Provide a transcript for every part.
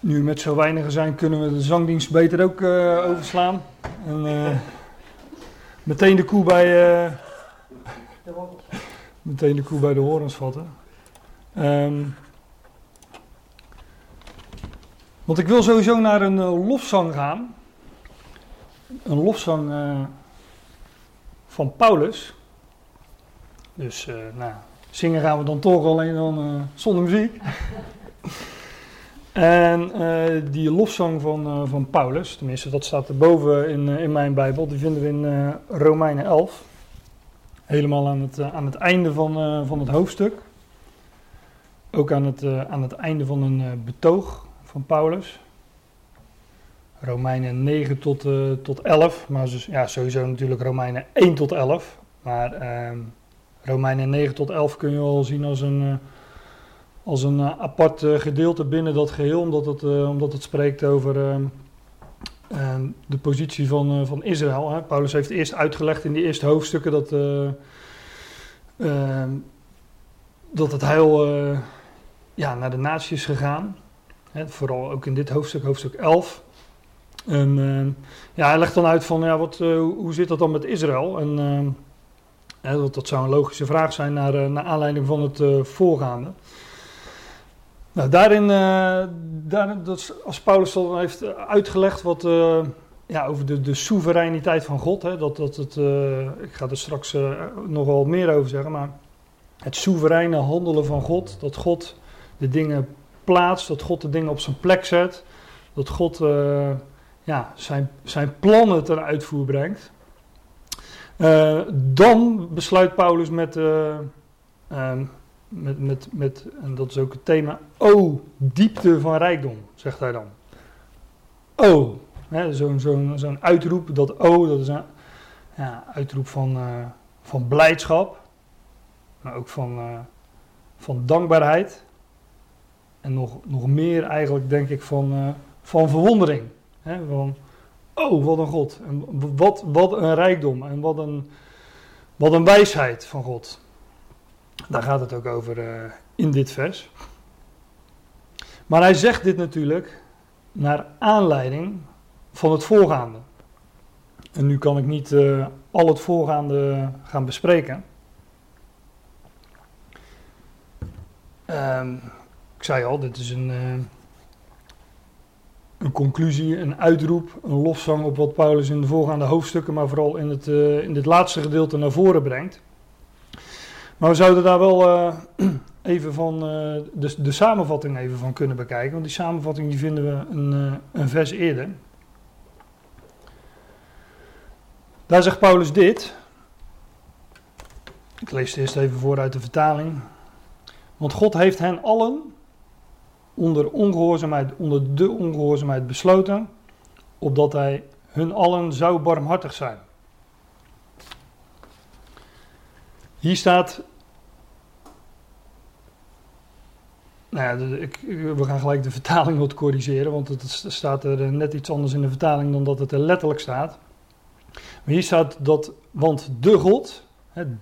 nu met zo weinigen zijn, kunnen we de zangdienst beter ook uh, overslaan. En uh, meteen de koe bij. Uh, meteen de koe bij de horens vatten. Um, want ik wil sowieso naar een lofzang gaan. Een lofzang van Paulus. Dus, nou, zingen gaan we dan toch alleen dan zonder muziek. En uh, die lofzang van, uh, van Paulus, tenminste dat staat erboven in, uh, in mijn Bijbel, die vinden we in Romeinen 11. Helemaal aan het, aan het einde van, van het hoofdstuk. Ook aan het, aan het einde van een betoog van Paulus. Romeinen 9 tot, tot 11, maar ja, sowieso natuurlijk Romeinen 1 tot 11. Maar ehm, Romeinen 9 tot 11 kun je wel zien als een als een uh, apart uh, gedeelte binnen dat geheel, omdat het, uh, omdat het spreekt over ehm, ehm, de positie van, van Israël. Hè. Paulus heeft eerst uitgelegd in die eerste hoofdstukken dat, ehm, dat het heil ja, naar de natie is gegaan. Hè, vooral ook in dit hoofdstuk, hoofdstuk 11. En ja, hij legt dan uit van ja, wat, hoe zit dat dan met Israël? En dat, dat zou een logische vraag zijn naar, naar aanleiding van het voorgaande. Nou, daarin, uh, daar, dat, als Paulus dan heeft uitgelegd wat, uh, ja, over de, de soevereiniteit van God, hè, dat, dat het, uh, ik ga er straks nog wel meer over zeggen, maar het soevereine handelen van God, dat God de dingen plaatst, dat God de dingen op zijn plek zet, dat God ja, zijn, zijn plannen ten uitvoer brengt. dan besluit Paulus met ehm, met, met, met, en dat is ook het thema, oh, diepte van rijkdom, zegt hij dan. Oh, zo'n zo'n zo'n uitroep, dat oh, dat is een ja, uitroep van, uh, van blijdschap, maar ook van, uh, van dankbaarheid. En nog, nog meer eigenlijk, denk ik, van, uh, van verwondering. Hè, van, oh, wat een God. En wat, wat een rijkdom en wat een, wat een wijsheid van God. Daar gaat het ook over uh, in dit vers. Maar hij zegt dit natuurlijk naar aanleiding van het voorgaande. En nu kan ik niet uh, al het voorgaande gaan bespreken. Um, ik zei al, dit is een, uh, een conclusie, een uitroep, een lofzang op wat Paulus in de voorgaande hoofdstukken, maar vooral in, het, in dit laatste gedeelte naar voren brengt. Maar we zouden daar wel uh, even van uh, de, de, samenvatting even van kunnen bekijken. Want die samenvatting die vinden we een, uh, een vers eerder. Daar zegt Paulus dit. Ik lees het eerst even voor uit de vertaling. Want God heeft hen allen onder, ongehoorzaamheid, onder de ongehoorzaamheid besloten, opdat hij hun allen zou barmhartig zijn. Hier staat Nou ja, ik, we gaan gelijk de vertaling wat corrigeren, want het staat er net iets anders in de vertaling dan dat het er letterlijk staat. Maar hier staat dat, want de God,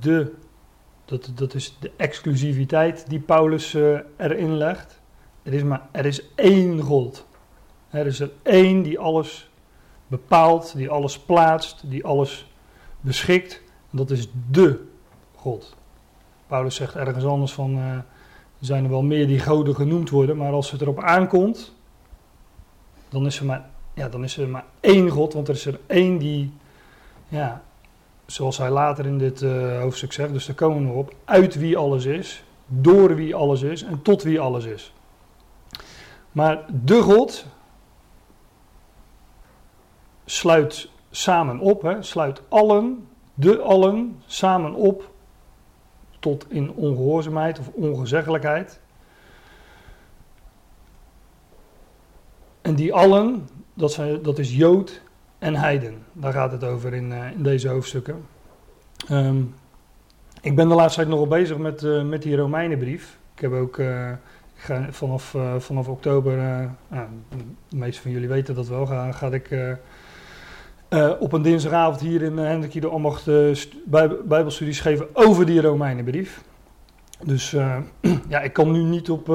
de, dat, dat is de exclusiviteit die Paulus uh, erin legt. Er is maar er is één God. Er is er één die alles bepaalt, die alles plaatst, die alles beschikt. En dat is de God. Paulus zegt ergens anders van. Er zijn er wel meer die goden genoemd worden, maar als het erop aankomt, dan is er maar, ja, dan is er maar één God, want er is er één die, ja, zoals hij later in dit uh, hoofdstuk zegt, dus daar komen we op, uit wie alles is, door wie alles is en tot wie alles is. Maar de God sluit samen op, hè, sluit allen, de allen samen op tot in ongehoorzaamheid of ongezeggelijkheid. En die allen, dat, zijn, dat is Jood en Heiden. Daar gaat het over in, uh, in deze hoofdstukken. Um, ik ben de laatste tijd nogal bezig met, uh, met die Romeinenbrief. Ik heb ook uh, ik ga vanaf, vanaf oktober, nou, de meeste van jullie weten dat wel, ga, ga ik uh, op een dinsdagavond hier in uh, Hendrik de Ambacht uh, Bijbelstudies geven over die Romeinenbrief. Dus ja, ik kan nu niet op,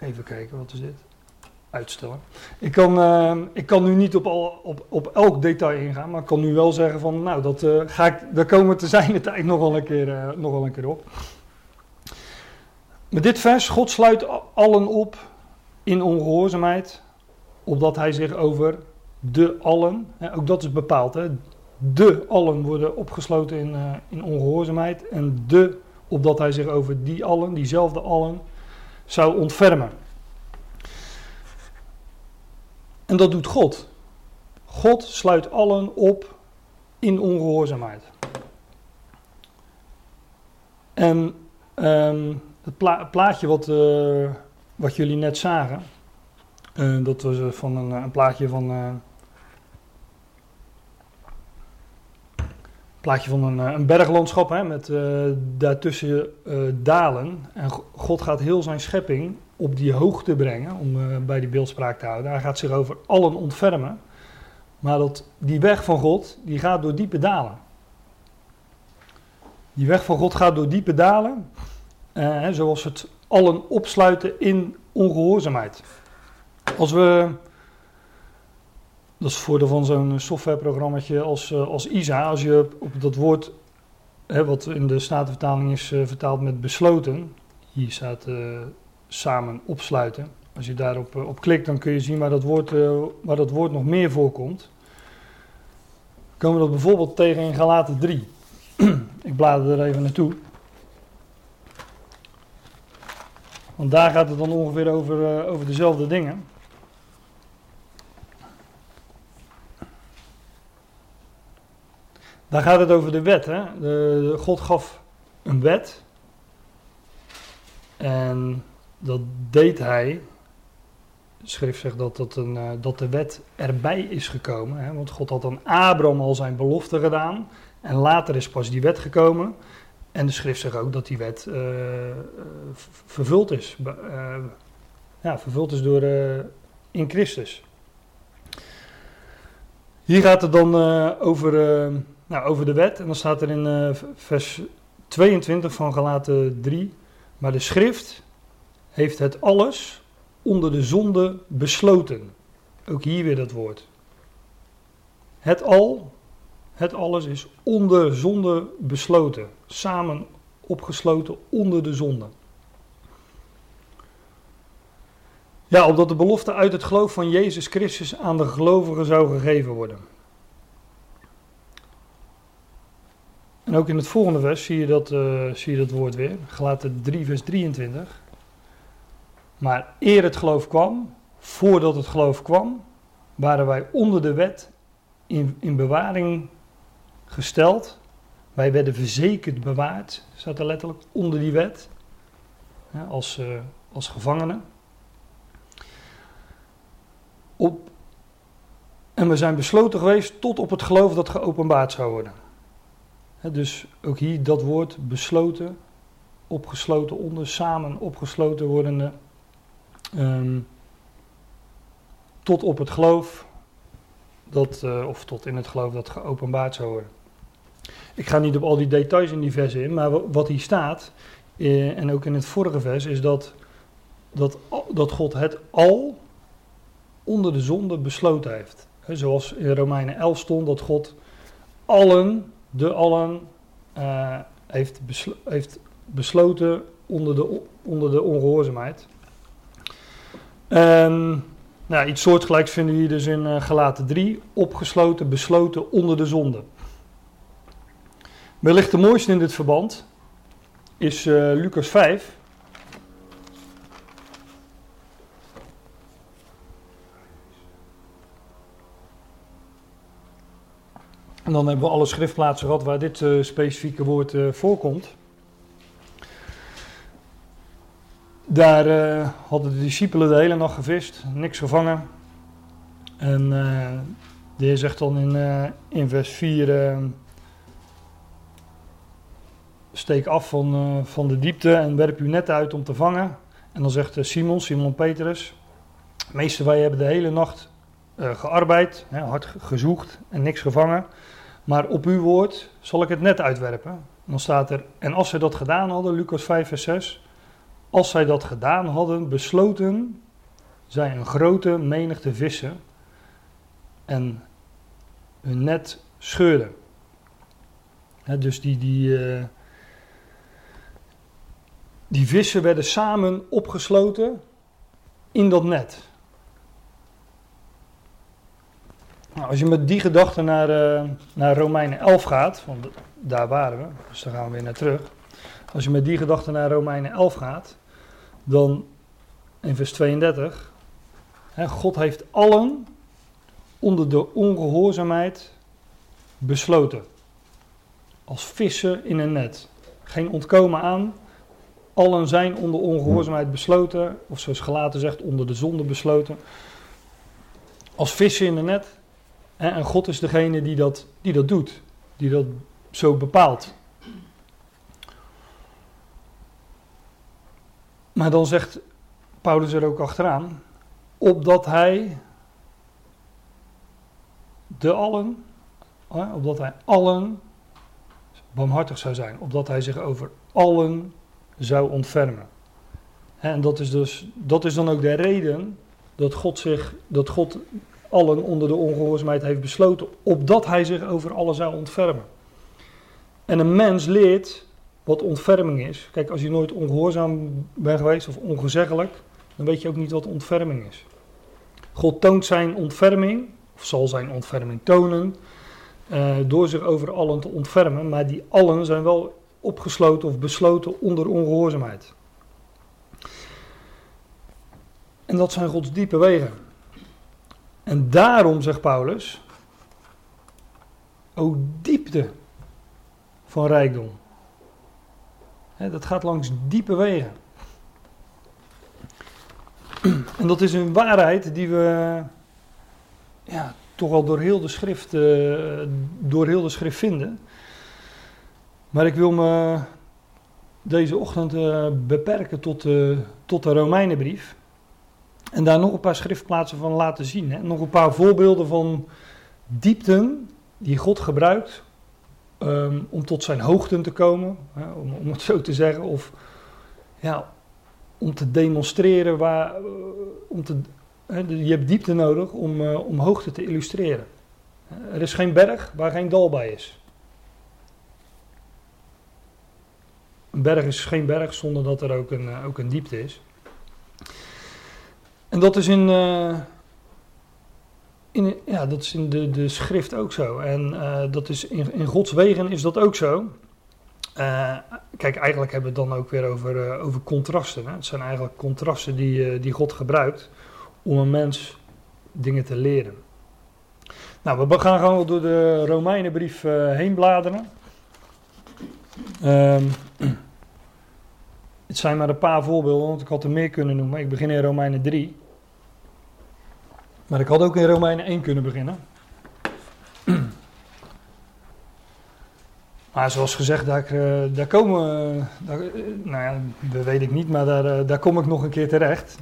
Even kijken, wat is dit? Uitstellen. Ik kan, ik kan nu niet op, al, op, op elk detail ingaan, maar ik kan nu wel zeggen van, nou, dat, ga ik, daar komen we te zijn de tijd nog wel een keer, nog wel een keer op. Met dit vers, God sluit allen op in ongehoorzaamheid, opdat hij zich over de allen, ook dat is bepaald, hè, de allen worden opgesloten in, uh, in ongehoorzaamheid en de, opdat hij zich over die allen, diezelfde allen, zou ontfermen. En dat doet God. God sluit allen op in ongehoorzaamheid. En um, het pla plaatje wat, uh, wat jullie net zagen, uh, dat was van een, een plaatje van plaatje van een, een berglandschap hè, met daartussen dalen. En God gaat heel zijn schepping op die hoogte brengen, om bij die beeldspraak te houden. Hij gaat zich over allen ontfermen. Maar dat, die weg van God, die gaat door diepe dalen. Die weg van God gaat door diepe dalen, zoals het allen opsluiten in ongehoorzaamheid. Als we dat is het voordeel van zo'n softwareprogrammaatje als, uh, als ISA. Als je op dat woord, hè, wat in de Statenvertaling is uh, vertaald met besloten, hier staat uh, samen opsluiten. Als je daarop op klikt, dan kun je zien waar dat, woord, waar dat woord nog meer voorkomt. komen we dat bijvoorbeeld tegen in Galaten 3. Ik blader er even naartoe. Want daar gaat het dan ongeveer over, over dezelfde dingen. Daar gaat het over de wet. Hè? De, God gaf een wet. En dat deed hij. Schrift zegt dat, dat, een, uh, dat de wet erbij is gekomen. Hè? Want God had aan Abraham al zijn belofte gedaan. En later is pas die wet gekomen. En de schrift zegt ook dat die wet uh, vervuld is. Ja, vervuld is door in Christus. Hier gaat het dan over nou, over de wet, en dan staat er in uh, vers 22 van Galaten 3. Maar de schrift heeft het alles onder de zonde besloten. Ook hier weer dat woord. Het al, het alles is onder zonde besloten. Samen opgesloten onder de zonde. Ja, opdat de belofte uit het geloof van Jezus Christus aan de gelovigen zou gegeven worden. En ook in het volgende vers zie je dat, uh, zie je dat woord weer. Gelaten 3, vers 23. Maar eer het geloof kwam, voordat het geloof kwam, waren wij onder de wet in, in bewaring gesteld. Wij werden verzekerd bewaard, staat er letterlijk, onder die wet. Als, uh, als gevangenen. Op, en we zijn besloten geweest tot op het geloof dat geopenbaard zou worden dus ook hier dat woord besloten, opgesloten onder, samen opgesloten wordende. Um, tot op het geloof, dat, uh, of tot in het geloof dat geopenbaard zou worden. Ik ga niet op al die details in die versen in, maar wat hier staat, eh, en ook in het vorige vers, is dat, dat, dat God het al onder de zonde besloten heeft. He, zoals in Romeinen 11 stond, dat God allen de allen uh, heeft, heeft, besloten onder de, onder de ongehoorzaamheid. En nou, iets soortgelijks vinden we hier dus in uh, Galaten 3. Opgesloten, besloten onder de zonde. Wellicht de mooiste in dit verband is uh, Lucas 5. En dan hebben we alle schriftplaatsen gehad waar dit uh, specifieke woord uh, voorkomt. Daar uh, hadden de discipelen de hele nacht gevist, niks gevangen. En de Heer zegt dan in, in vers 4: Steek af van, van de diepte en werp uw net uit om te vangen. En dan zegt Simon, Simon Petrus: Meester, wij hebben de hele nacht gearbeid, hè, hard gezocht en niks gevangen. Maar op uw woord zal ik het net uitwerpen. Dan staat er, en als ze dat gedaan hadden, Lucas 5 vers 6, als zij dat gedaan hadden, besloten zij een grote menigte vissen en hun net scheurden. dus die, die, uh, die vissen werden samen opgesloten in dat net. Nou, als je met die gedachte naar, uh, naar Romeinen 11 gaat, want daar waren we, dus daar gaan we weer naar terug. Als je met die gedachte naar Romeinen 11 gaat, dan in vers 32, hè, God heeft allen onder de ongehoorzaamheid besloten. Als vissen in een net. Geen ontkomen aan. Allen zijn onder ongehoorzaamheid besloten, of zoals gelaten zegt, onder de zonde besloten. Als vissen in een net. En God is degene die dat, die dat doet, die dat zo bepaalt. Maar dan zegt Paulus er ook achteraan, opdat hij de allen, opdat hij allen barmhartig zou zijn, opdat hij zich over allen zou ontfermen. En dat is, dus, dat is dan ook de reden dat God, zich, dat God allen onder de ongehoorzaamheid heeft besloten, opdat hij zich over allen zou ontfermen. En een mens leert wat ontferming is. Kijk, als je nooit ongehoorzaam bent geweest of ongezeggelijk, dan weet je ook niet wat ontferming is. God toont zijn ontferming, of zal zijn ontferming tonen, uh, door zich over allen te ontfermen, maar die allen zijn wel opgesloten of besloten onder ongehoorzaamheid. En dat zijn Gods diepe wegen. En daarom, zegt Paulus, o diepte van rijkdom. dat gaat langs diepe wegen. En dat is een waarheid die we ja, toch al door heel de schrift, uh, door heel de schrift vinden. Maar ik wil me deze ochtend uh, beperken tot, uh, tot de Romeinenbrief. En daar nog een paar schriftplaatsen van laten zien. Hè. Nog een paar voorbeelden van diepten die God gebruikt um, om tot zijn hoogten te komen, hè, om, om, het zo te zeggen. Of ja, om te demonstreren waar. om te, hè, je hebt diepte nodig om, uh, om hoogte te illustreren. Er is geen berg waar geen dal bij is. Een berg is geen berg zonder dat er ook een, ook een diepte is. En dat is in, uh, in, ja, dat is in de, de schrift ook zo. En uh, dat is in, in Gods wegen is dat ook zo. Uh, kijk, eigenlijk hebben we het dan ook weer over, over contrasten. Hè? Het zijn eigenlijk contrasten die, die God gebruikt om een mens dingen te leren. Nou, we gaan gewoon door de Romeinenbrief heen bladeren. Um, het zijn maar een paar voorbeelden, want ik had er meer kunnen noemen. Ik begin in Romeinen 3. Maar ik had ook in Romeinen 1 kunnen beginnen. Maar zoals gezegd, daar, eh, daar komen, daar, eh, nou ja, dat weet ik niet, maar daar, eh, daar kom ik nog een keer terecht.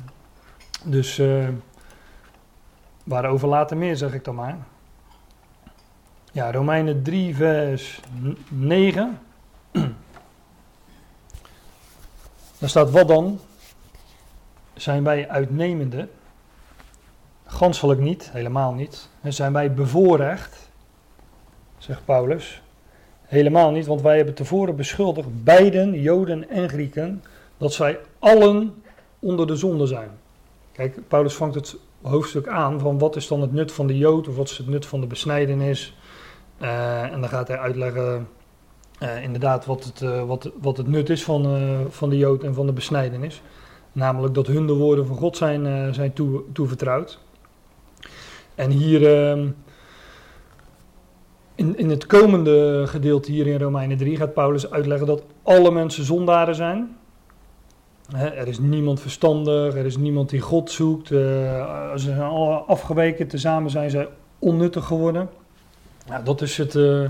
Dus uh, waarover later meer, zeg ik dan maar. Ja, Romeinen 3, vers 9. Daar staat, wat dan? Zijn wij uitnemende? Ganselijk niet, helemaal niet. En zijn wij bevoorrecht, zegt Paulus. Helemaal niet, want wij hebben tevoren beschuldigd, beiden, Joden en Grieken, dat zij allen onder de zonde zijn. Kijk, Paulus vangt het hoofdstuk aan van wat is dan het nut van de Jood of wat is het nut van de besnijdenis. Uh, en dan gaat hij uitleggen uh, inderdaad wat het, uh, wat, wat het nut is van, van de Jood en van de besnijdenis. Namelijk dat hun de woorden van God zijn, zijn toe, toevertrouwd. En hier ehm, in, in het komende gedeelte hier in Romeinen 3 gaat Paulus uitleggen dat alle mensen zondaren zijn. er is niemand verstandig, er is niemand die God zoekt. Uh, ze zijn alle afgeweken, tezamen zijn ze onnuttig geworden. Nou, dat is het. Uh,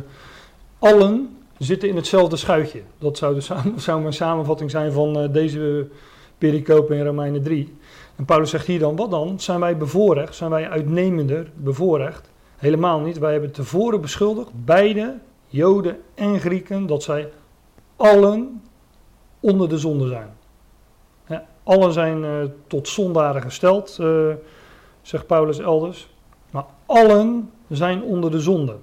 allen zitten in hetzelfde schuitje. Dat zou, de, zou mijn samenvatting zijn van uh, deze pericope in Romeinen 3. En Paulus zegt hier dan, wat dan? Zijn wij bevoorrecht? Zijn wij uitnemender bevoorrecht? Helemaal niet. Wij hebben tevoren beschuldigd, beide, Joden en Grieken, dat zij allen onder de zonde zijn. allen zijn uh, tot zondaren gesteld, uh, zegt Paulus elders. Maar allen zijn onder de zonde.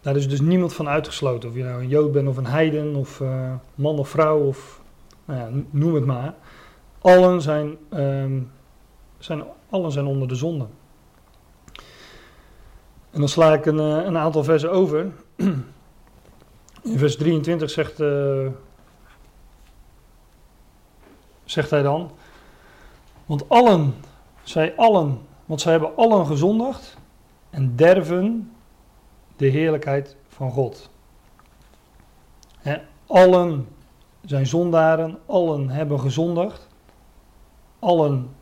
Daar is dus niemand van uitgesloten. Of je nou een Jood bent of een heiden, of uh, man of vrouw, of nou ja, noem het maar. Allen zijn, um, zijn, allen zijn onder de zonde. En dan sla ik een, een aantal versen over. In vers 23 zegt, uh, zegt hij dan: Want allen, zij allen, want zij hebben allen gezondigd en derven de heerlijkheid van God. He, allen zijn zondaren, allen hebben gezondigd, allen,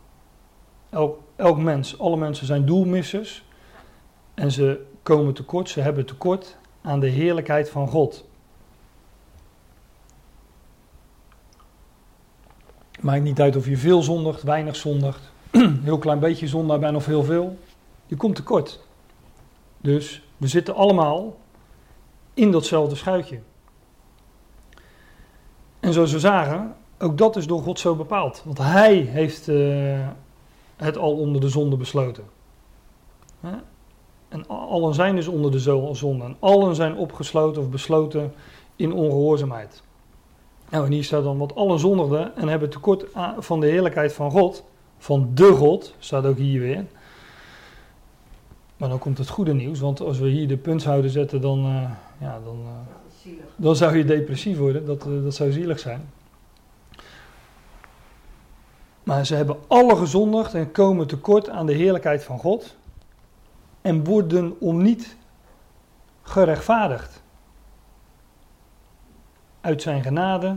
elk, elk mens, alle mensen zijn doelmissers en ze komen tekort, ze hebben tekort aan de heerlijkheid van God. Maakt niet uit of je veel zondigt, weinig zondigt, heel klein beetje zondaar bent of heel veel. Je komt tekort. Dus we zitten allemaal in datzelfde schuitje. En zoals we zagen, ook dat is door God zo bepaald. Want Hij heeft uh, het al onder de zonde besloten. En allen zijn dus onder de zonde. En allen zijn opgesloten of besloten in ongehoorzaamheid. Nou, en hier staat dan, wat allen zondigden en hebben tekort van de heerlijkheid van God, van de God, staat ook hier weer. Maar dan komt het goede nieuws, want als we hier de punthouder zetten, dan, uh, ja, dan, uh, dan zou je depressief worden. Dat, uh, dat zou zielig zijn. Maar ze hebben alle gezondigd en komen tekort aan de heerlijkheid van God. En worden om niet gerechtvaardigd uit zijn genade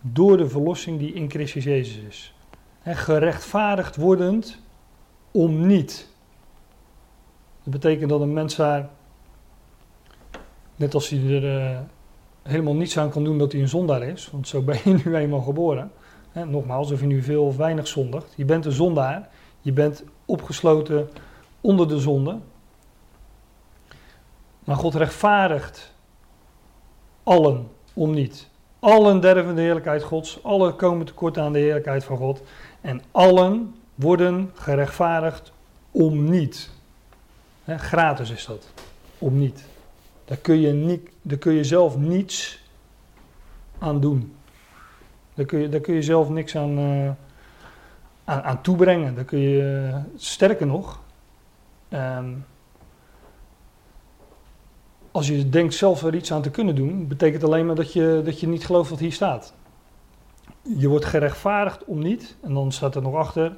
door de verlossing die in Christus Jezus is. Gerechtvaardigd wordend om niet. Dat betekent dat een mens daar, net als hij er uh, helemaal niets aan kan doen dat hij een zondaar is, want zo ben je nu eenmaal geboren. He, nogmaals, of je nu veel of weinig zondigt, je bent een zondaar, je bent opgesloten onder de zonde. Maar God rechtvaardigt allen om niet. Allen derven de heerlijkheid Gods, allen komen tekort aan de heerlijkheid van God. En allen worden gerechtvaardigd om niet. gratis is dat, om niet. Daar kun, je niet. daar kun je zelf niets aan doen. Daar kun je, daar kun je zelf niks aan, uh, aan, aan, toebrengen. Daar kun je, uh, sterker nog, um, als je denkt zelf er iets aan te kunnen doen, betekent alleen maar dat je, dat je niet gelooft wat hier staat. Je wordt gerechtvaardigd om niet, en dan staat er nog achter,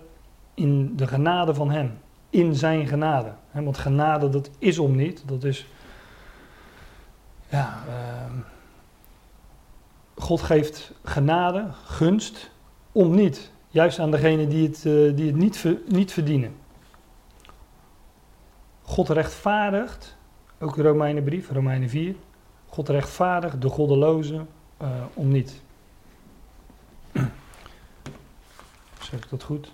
in de genade van Hem. In Zijn genade. Want genade, dat is om niet. Dat is. Ja. Uh, God geeft genade, gunst, om niet. Juist aan degene die het, uh, die het niet, niet verdienen. God rechtvaardigt ook de Romeinenbrief, Romeinen 4. God rechtvaardigt de goddeloze uh, om niet. zeg ik dat goed?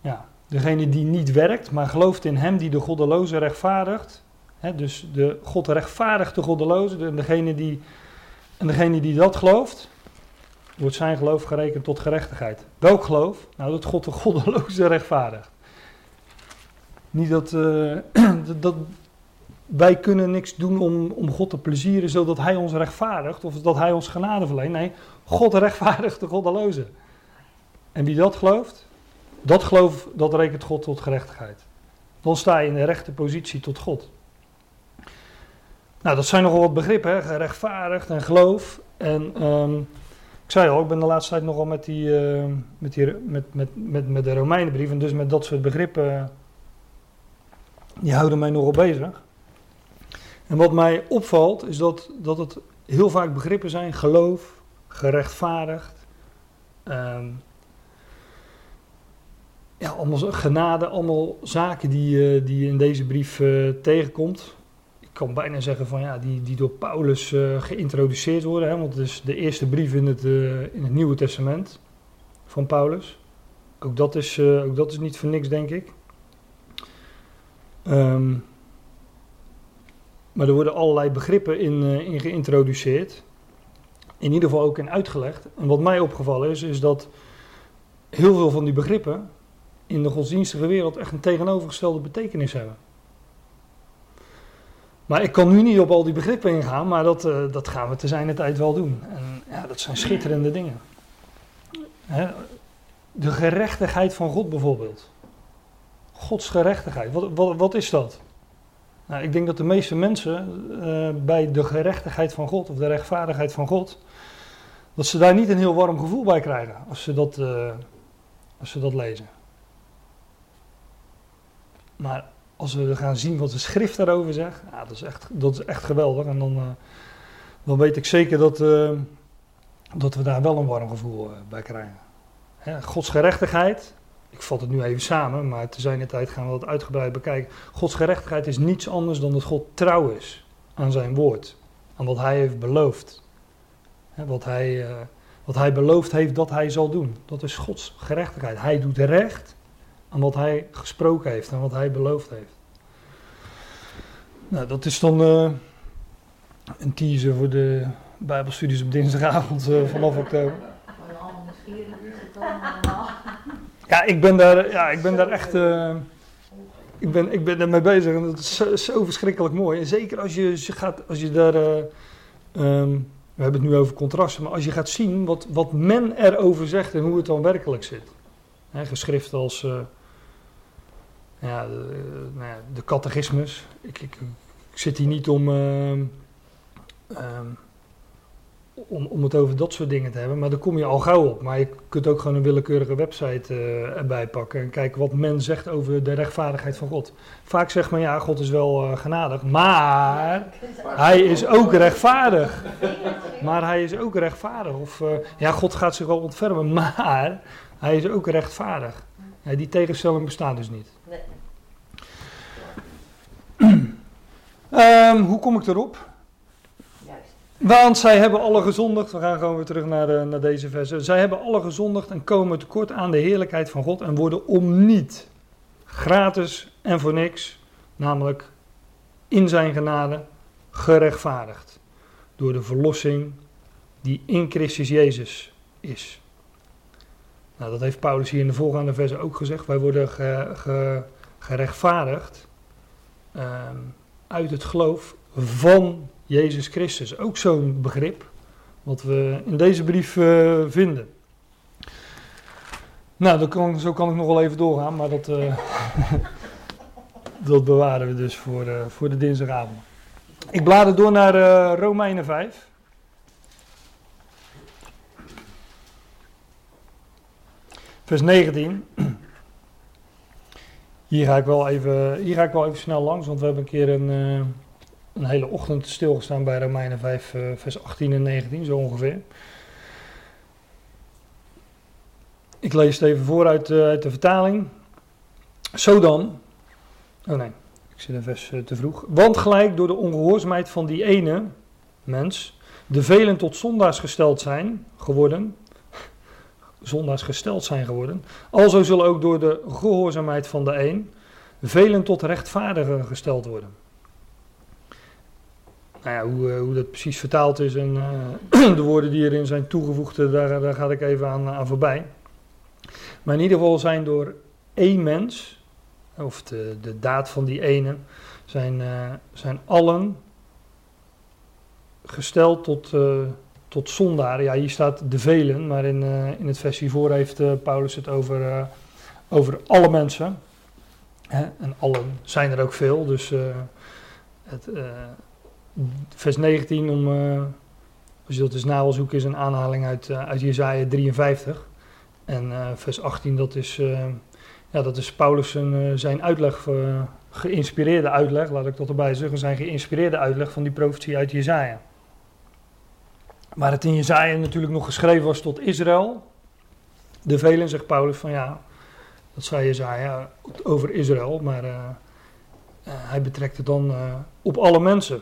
Ja, degene die niet werkt, maar gelooft in hem die de goddeloze rechtvaardigt. Hè, dus de God rechtvaardigt de goddeloze. En degene die, en degene die dat gelooft, wordt zijn geloof gerekend tot gerechtigheid. Welk geloof? Nou, dat God de goddeloze rechtvaardigt. Niet dat, uh, dat, wij kunnen niks doen om, om God te plezieren zodat Hij ons rechtvaardigt of dat Hij ons genade verleent. Nee, God rechtvaardigt de goddeloze. En wie dat gelooft, dat geloof, dat rekent God tot gerechtigheid. Dan sta je in de rechte positie tot God. Nou, dat zijn nogal wat begrippen, hè? gerechtvaardigd en geloof. En um, ik zei al, ik ben de laatste tijd nogal met, die, uh, met, die, met, met, met, met de Romeinenbrief en dus met dat soort begrippen, die houden mij nogal bezig. En wat mij opvalt is dat, dat het heel vaak begrippen zijn: geloof, gerechtvaardigd. Um, ja, allemaal genade, allemaal zaken die, uh, die je in deze brief uh, tegenkomt. Ik kan bijna zeggen van ja, die, die door Paulus uh, geïntroduceerd worden. Hè, want het is de eerste brief in het, in het Nieuwe Testament van Paulus. Ook dat is, ook dat is niet voor niks, denk ik. Um, maar er worden allerlei begrippen in, in geïntroduceerd. in ieder geval ook in uitgelegd. En wat mij opgevallen is, is dat heel veel van die begrippen in de godsdienstige wereld echt een tegenovergestelde betekenis hebben. Maar ik kan nu niet op al die begrippen ingaan, maar dat, uh, dat gaan we te zijn tijd wel doen. En ja, dat zijn schitterende dingen. Hè? De gerechtigheid van God bijvoorbeeld. Gods gerechtigheid, wat, wat, wat is dat? Nou, ik denk dat de meeste mensen uh, bij de gerechtigheid van God of de rechtvaardigheid van God, dat ze daar niet een heel warm gevoel bij krijgen als ze dat, uh, als ze dat lezen. Maar als we gaan zien wat de schrift daarover zegt, ja, dat, is echt, dat is echt geweldig. En dan, uh, dan weet ik zeker dat, dat we daar wel een warm gevoel bij krijgen. Hè, Gods gerechtigheid, ik vat het nu even samen, maar te zijn de tijd gaan we dat uitgebreid bekijken. Gods gerechtigheid is niets anders dan dat God trouw is aan zijn woord, aan wat hij heeft beloofd. wat, hij, wat hij beloofd heeft dat hij zal doen. Dat is Gods gerechtigheid. Hij doet recht aan wat hij gesproken heeft, aan wat hij beloofd heeft. Nou, dat is dan uh, een teaser voor de Bijbelstudies op dinsdagavond uh, vanaf oktober. Ja, ik ben daar, ja, ik ben daar echt. Uh, ik, ben, ik ben ermee bezig en dat is zo, verschrikkelijk mooi. En zeker als je, gaat, als je daar. Um, we hebben het nu over contrasten, maar als je gaat zien wat, wat men erover zegt en hoe het dan werkelijk zit. Hè, geschrift als. Ja, de, nou de catechismus. Ik, ik, ik, zit hier niet om. Um, om, om het over dat soort dingen te hebben. Maar daar kom je al gauw op. Maar je kunt ook gewoon een willekeurige website uh, erbij pakken en kijken wat men zegt over de rechtvaardigheid van God. Vaak zegt men ja, God is wel uh, genadig, maar hij is ook rechtvaardig. Maar hij is ook rechtvaardig. Of uh, ja, God gaat zich wel ontfermen, maar hij is ook rechtvaardig. Ja, die tegenstelling bestaat dus niet. Nee. um, hoe kom ik erop? Want zij hebben alle gezondigd. We gaan gewoon weer terug naar, de, naar deze versen. Zij hebben alle gezondigd en komen tekort aan de heerlijkheid van God en worden om niet gratis en voor niks, namelijk in zijn genade, gerechtvaardigd. Door de verlossing die in Christus Jezus is. Nou, dat heeft Paulus hier in de volgende versen ook gezegd. Wij worden ge, ge, gerechtvaardigd um, uit het geloof van Jezus Christus. Ook zo'n begrip wat we in deze brief uh, vinden. Nou, kan, zo kan ik nog wel even doorgaan, maar dat, uh, dat bewaren we dus voor, uh, voor de dinsdagavond. Ik blader door naar Romeinen 5. Vers 19. Hier ga, ik wel even, hier ga ik wel even snel langs, want we hebben een keer een, een hele ochtend stilgestaan bij Romeinen 5, uh, vers 18 en 19, zo ongeveer. Ik lees het even voor uit, uh, uit de vertaling. Zo dan. Oh nee, ik zit een vers te vroeg. Want gelijk door de ongehoorzaamheid van die ene mens. de velen tot zondaars gesteld zijn geworden. Zondaars gesteld zijn geworden. Alzo zullen ook door de gehoorzaamheid van de een. velen tot rechtvaardigen gesteld worden nou ja, hoe, eh, hoe dat precies vertaald is en uh, de woorden die erin zijn toegevoegd, eh, daar, daar ga ik even aan, aan voorbij. Maar in ieder geval zijn door één mens, of de, de daad van die ene, zijn, zijn allen gesteld tot, tot zondaren. Ja, hier staat de velen, maar in, in het vers hiervoor heeft Paulus het over, over alle mensen. Hè? En allen zijn er ook veel, dus het vers 19, om, als je dat eens na wil zoeken, is een aanhaling uit, uh, uit Jezaja 53. En vers 18, dat is, ja, dat is Paulus zijn, zijn uitleg, geïnspireerde uitleg, laat ik dat erbij zeggen, zijn geïnspireerde uitleg van die profetie uit Jezaja. Maar het in Jezaja natuurlijk nog geschreven was tot Israël. De velen, zegt Paulus, van ja, dat zei Jezaja over Israël, maar hij betrekt het dan op alle mensen.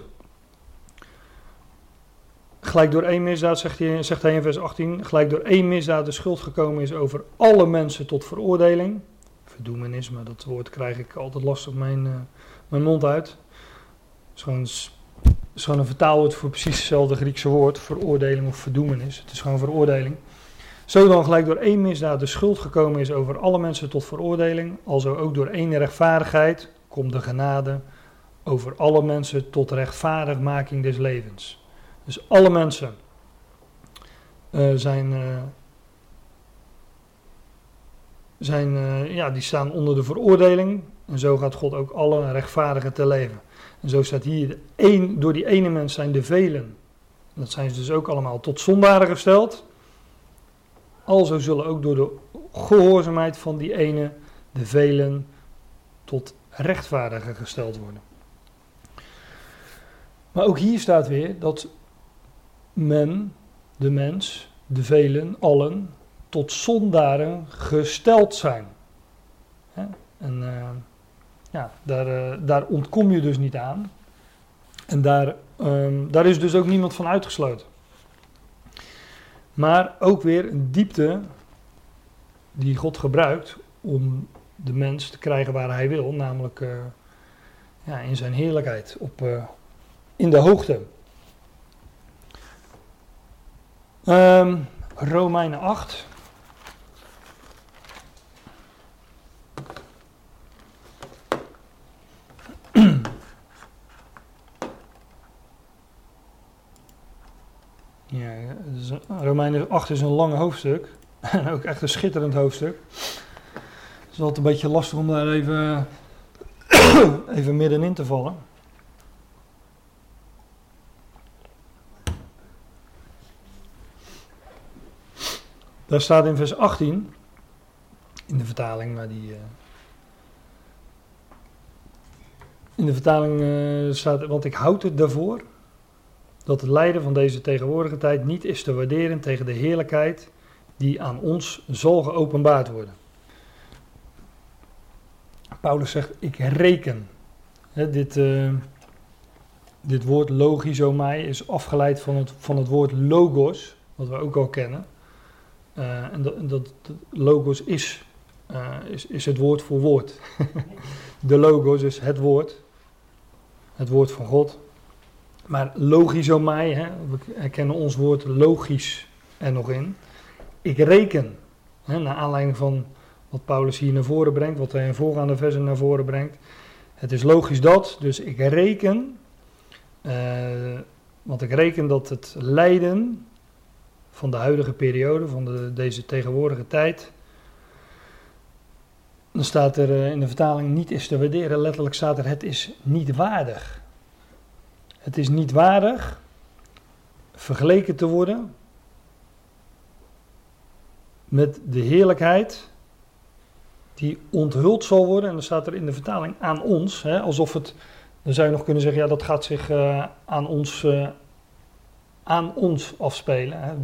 Gelijk door één misdaad, zegt hij, zegt in vers 18, gelijk door één misdaad de schuld gekomen is over alle mensen tot veroordeling. Verdoemenisme, dat woord krijg ik altijd lastig mijn, mijn mond uit. Het is gewoon is gewoon een vertaalwoord voor precies hetzelfde Griekse woord, veroordeling of verdoemenis. Het is gewoon veroordeling. Zo dan gelijk door één misdaad de schuld gekomen is over alle mensen tot veroordeling, alzo ook door één rechtvaardigheid komt de genade over alle mensen tot rechtvaardigmaking des levens. Dus alle mensen uh, zijn, uh, zijn uh, ja, die staan onder de veroordeling. En zo gaat God ook alle rechtvaardigen te leven. En zo staat hier, door die ene mens zijn de velen. Dat zijn ze dus ook allemaal tot zondaren gesteld. Alzo zullen ook door de gehoorzaamheid van die ene de velen tot rechtvaardigen gesteld worden. Maar ook hier staat weer dat men, de mens, de velen, allen, tot zondaren gesteld zijn. En uh, ja, daar, uh, daar ontkom je dus niet aan. En daar, um, daar is dus ook niemand van uitgesloten. Maar ook weer een diepte die God gebruikt om de mens te krijgen waar hij wil, namelijk uh, ja, in zijn heerlijkheid, op, uh, in de hoogte. Um, Romeinen 8. Ja, Romeinen 8 is een lang hoofdstuk. En ook echt een schitterend hoofdstuk. Het is altijd een beetje lastig om daar even, even middenin te vallen. Daar staat in vers 18, in de vertaling, maar die. Uh, in de vertaling uh, staat, want ik houd het daarvoor dat het lijden van deze tegenwoordige tijd niet is te waarderen tegen de heerlijkheid die aan ons zal geopenbaard worden. Paulus zegt, ik reken. dit, uh, dit woord logizomai is afgeleid van het, van het woord logos, wat we ook al kennen. Uh, en dat, dat, logos is, uh, is, is het woord voor woord. de logos is het woord, het woord van God. Maar logizomai, hè, we herkennen ons woord logisch er nog in. Ik reken, hè, naar aanleiding van wat Paulus hier naar voren brengt, wat hij in voorgaande versen naar voren brengt. Het is logisch dat, dus ik reken, uh, want ik reken dat het lijden van de huidige periode, van de, deze tegenwoordige tijd, dan staat er uh, in de vertaling niet is te waarderen, letterlijk staat er het is niet waardig. Het is niet waardig vergeleken te worden met de heerlijkheid die onthuld zal worden. En dan staat er in de vertaling aan ons, hè, alsof het, dan zou je nog kunnen zeggen, ja dat gaat zich uh, aan, ons, uh, aan ons afspelen. Hè.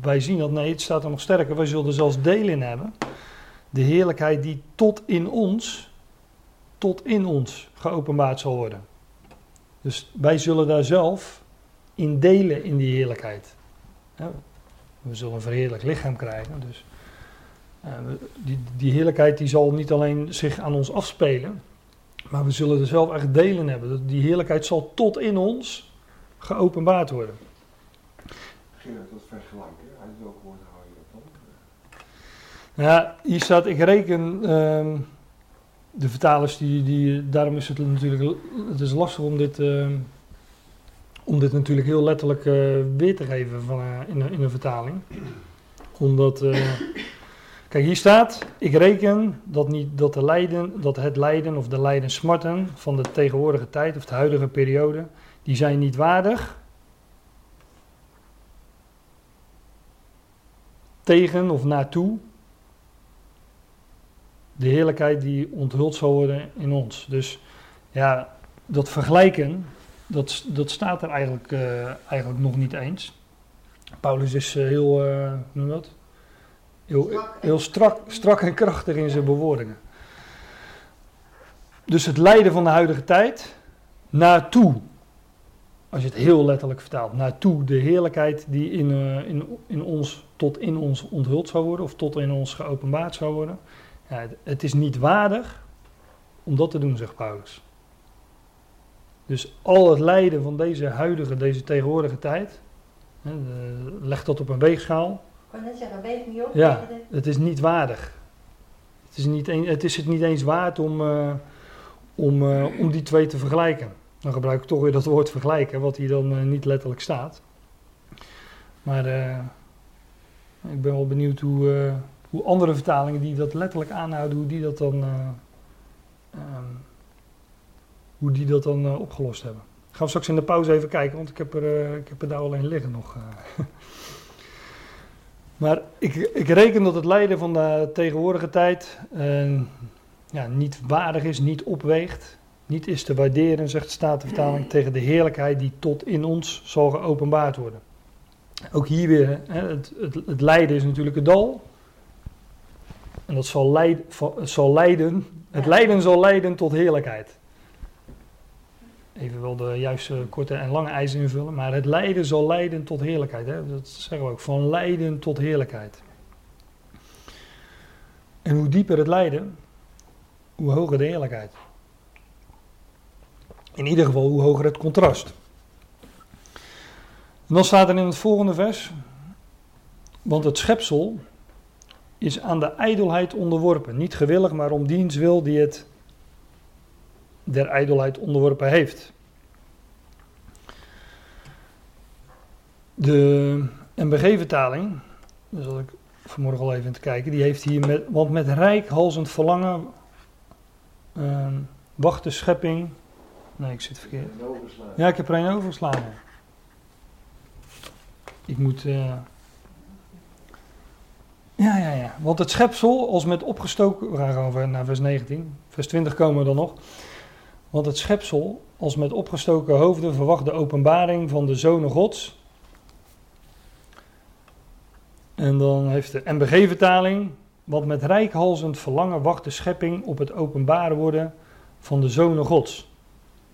Wij zien dat, nee het staat er nog sterker, wij zullen er zelfs deel in hebben. De heerlijkheid die tot in ons, tot in ons geopenbaard zal worden. Dus wij zullen daar zelf in delen in die heerlijkheid. we zullen een verheerlijk lichaam krijgen. Dus uh, die, die heerlijkheid die zal niet alleen zich aan ons afspelen, maar we zullen er zelf echt delen hebben. Die heerlijkheid zal tot in ons geopenbaard worden. Gerard, dat vergelijken, uit welk woord hou je dat dan? Ja, hier staat, ik reken, uh, de vertalers, die, die, daarom is het natuurlijk het is lastig om dit, uh, om dit natuurlijk heel letterlijk uh, weer te geven van, uh, in, in een vertaling. Omdat, kijk hier staat, ik reken dat, niet, dat, de lijden, dat het lijden of de lijdensmarten van de tegenwoordige tijd of de huidige periode, die zijn niet waardig tegen of naartoe de heerlijkheid die onthuld zal worden in ons. Dus ja, dat vergelijken, dat, dat staat er eigenlijk, uh, eigenlijk nog niet eens. Paulus is uh, heel, uh, noem dat? Heel, heel strak, strak en krachtig in zijn bewoordingen. Dus het lijden van de huidige tijd naartoe, als je het heel letterlijk vertaalt, naartoe de heerlijkheid die in, in, in ons, tot in ons onthuld zou worden, of tot in ons geopenbaard zou worden. Ja, het is niet waardig om dat te doen, zegt Paulus. Dus al het lijden van deze huidige, deze tegenwoordige tijd, hè, de- leg dat op een weegschaal. Ik kan net zeggen, weeg niet op. Ja. Het is niet waardig. Het is, niet een- het, is het niet eens waard om, eh, om, eh, om die twee te vergelijken. Dan gebruik ik toch weer dat woord vergelijken, wat hier dan eh, niet letterlijk staat. Maar eh, ik ben wel benieuwd hoe, eh, hoe andere vertalingen die dat letterlijk aanhouden, hoe die dat dan, eh, ehm, hoe die dat dan eh, opgelost hebben. Gaan we straks in de pauze even kijken, want ik heb er, eh, ik heb er daar alleen liggen nog. Maar ik, ik reken dat het lijden van de tegenwoordige tijd ja, niet waardig is, niet opweegt, niet is te waarderen, zegt de Statenvertaling, tegen de heerlijkheid die tot in ons zal geopenbaard worden. Ook hier weer, hè, het, het, het lijden is natuurlijk het dal. En dat zal, leid, va- zal leiden, het lijden zal leiden tot heerlijkheid. Even wel de juiste korte en lange eisen invullen, maar het lijden zal leiden tot heerlijkheid. Hè? Dat zeggen we ook, van lijden tot heerlijkheid. En hoe dieper het lijden, hoe hoger de heerlijkheid. In ieder geval, hoe hoger het contrast. En dan staat er in het volgende vers, want het schepsel is aan de ijdelheid onderworpen. Niet gewillig, maar om diens wil die het der ijdelheid onderworpen heeft. De MBG-vertaling, daar zat ik vanmorgen al even in te kijken, die heeft hier met, want met rijkhalzend verlangen ehm, wacht de schepping. Nee, ik zit verkeerd. Overslaan. Ja, ik heb er een overgeslagen. Ik moet. eh, Ja, ja, ja. Want het schepsel, als met opgestoken. We gaan gewoon naar vers 19. Vers 20 komen we dan nog. Want het schepsel, als met opgestoken hoofden, verwacht de openbaring van de zonen Gods. En dan heeft de MBG-vertaling. Want met rijkhalzend verlangen wacht de schepping op het openbaar worden van de zonen Gods.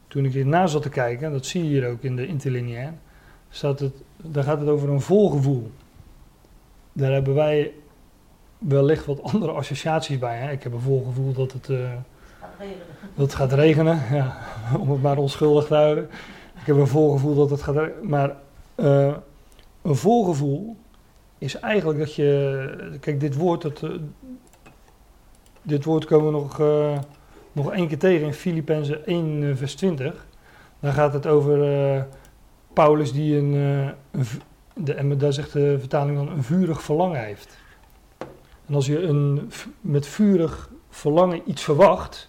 Toen ik hierna zat te kijken, dat zie je hier ook in de interlineair, staat het, daar gaat het over een volgevoel. Daar hebben wij wellicht wat andere associaties bij. Hè? Ik heb een volgevoel dat het, eh, Gaat regenen. dat het gaat regenen, ja, om het maar onschuldig te houden. Ik heb een volgevoel dat het gaat regenen. Maar eh, een volgevoel is eigenlijk dat je. Kijk, dit woord, dat, eh, dit woord komen we nog, nog één keer tegen in Filippenzen 1, eh, vers 20. Daar gaat het over Paulus die een. en daar zegt de vertaling dan een vurig verlangen heeft. En als je een, met vurig verlangen iets verwacht,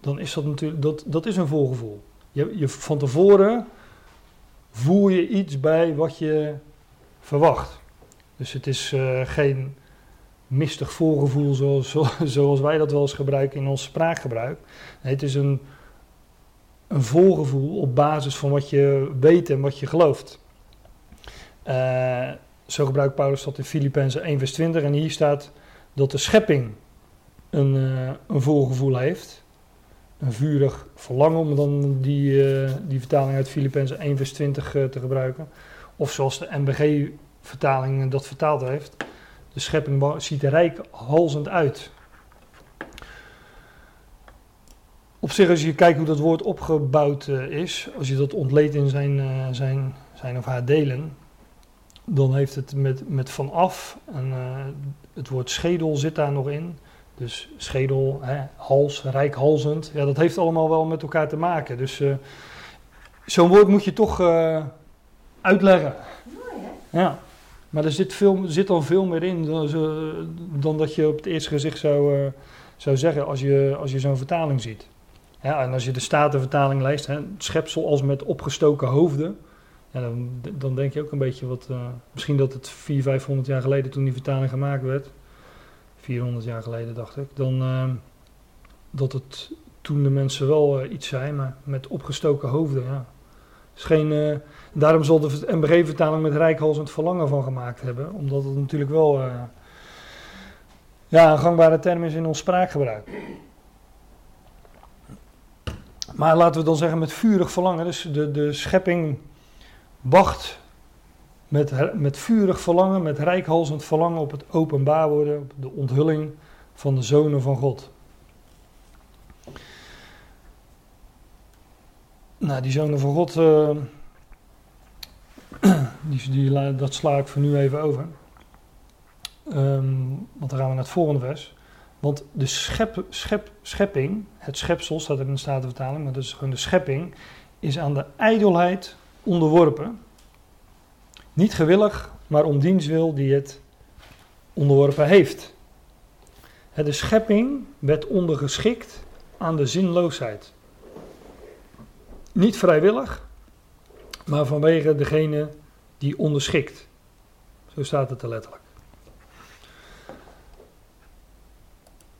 dan is dat natuurlijk dat, dat is een voorgevoel. Je, je, van tevoren voel je iets bij wat je verwacht. Dus het is eh, geen mistig voorgevoel zoals, zoals wij dat wel eens gebruiken in ons spraakgebruik. Nee, het is een, een voorgevoel op basis van wat je weet en wat je gelooft. Eh, zo gebruikt Paulus dat in Filippenzen 1 vers 20 en hier staat dat de schepping een, eh, een voorgevoel heeft. Een vurig verlangen, om dan die, eh, die vertaling uit Filippenzen 1 vers 20 eh, te gebruiken. Of zoals de MBG-vertaling dat vertaald heeft. De schepping ziet er rijkhalzend uit. Op zich, als je kijkt hoe dat woord opgebouwd is, als je dat ontleedt in zijn, zijn, zijn of haar delen, dan heeft het met, met vanaf, en eh, het woord schedel zit daar nog in. Dus schedel, hè, hals, rijkhalzend, ja, dat heeft allemaal wel met elkaar te maken. Dus eh, zo'n woord moet je toch eh, uitleggen. Mooi hè? Ja, maar er zit, veel, zit dan veel meer in dan, dan dat je op het eerste gezicht zou, zou zeggen als je, als je zo'n vertaling ziet. Ja, en als je de Statenvertaling leest, hè, schepsel als met opgestoken hoofden, ja, dan, dan denk je ook een beetje wat, eh, misschien dat het 400, 500 jaar geleden toen die vertaling gemaakt werd, 400 jaar geleden dacht ik, dan eh, dat het toen de mensen wel eh, iets zijn, maar met opgestoken hoofden, ja. Is geen, eh, Daarom zal de MBG-vertaling met rijkhalsend verlangen van gemaakt hebben. Omdat het natuurlijk wel ja, een gangbare term is in ons spraakgebruik. Maar laten we dan zeggen met vurig verlangen. Dus de, de schepping wacht met, met vurig verlangen, met rijkhalsend verlangen op het openbaar worden, op de onthulling van de zonen van God. nou, die zonen van God, uh, die, die, dat sla ik voor nu even over. Um, want dan gaan we naar het volgende vers. Want de schep, schepping, het schepsel staat er in de Statenvertaling, maar dat is gewoon de schepping, is aan de ijdelheid onderworpen. Niet gewillig, maar om diens wil die het onderworpen heeft. De schepping werd ondergeschikt aan de zinloosheid. Niet vrijwillig, maar vanwege degene die onderschikt. Zo staat het er letterlijk.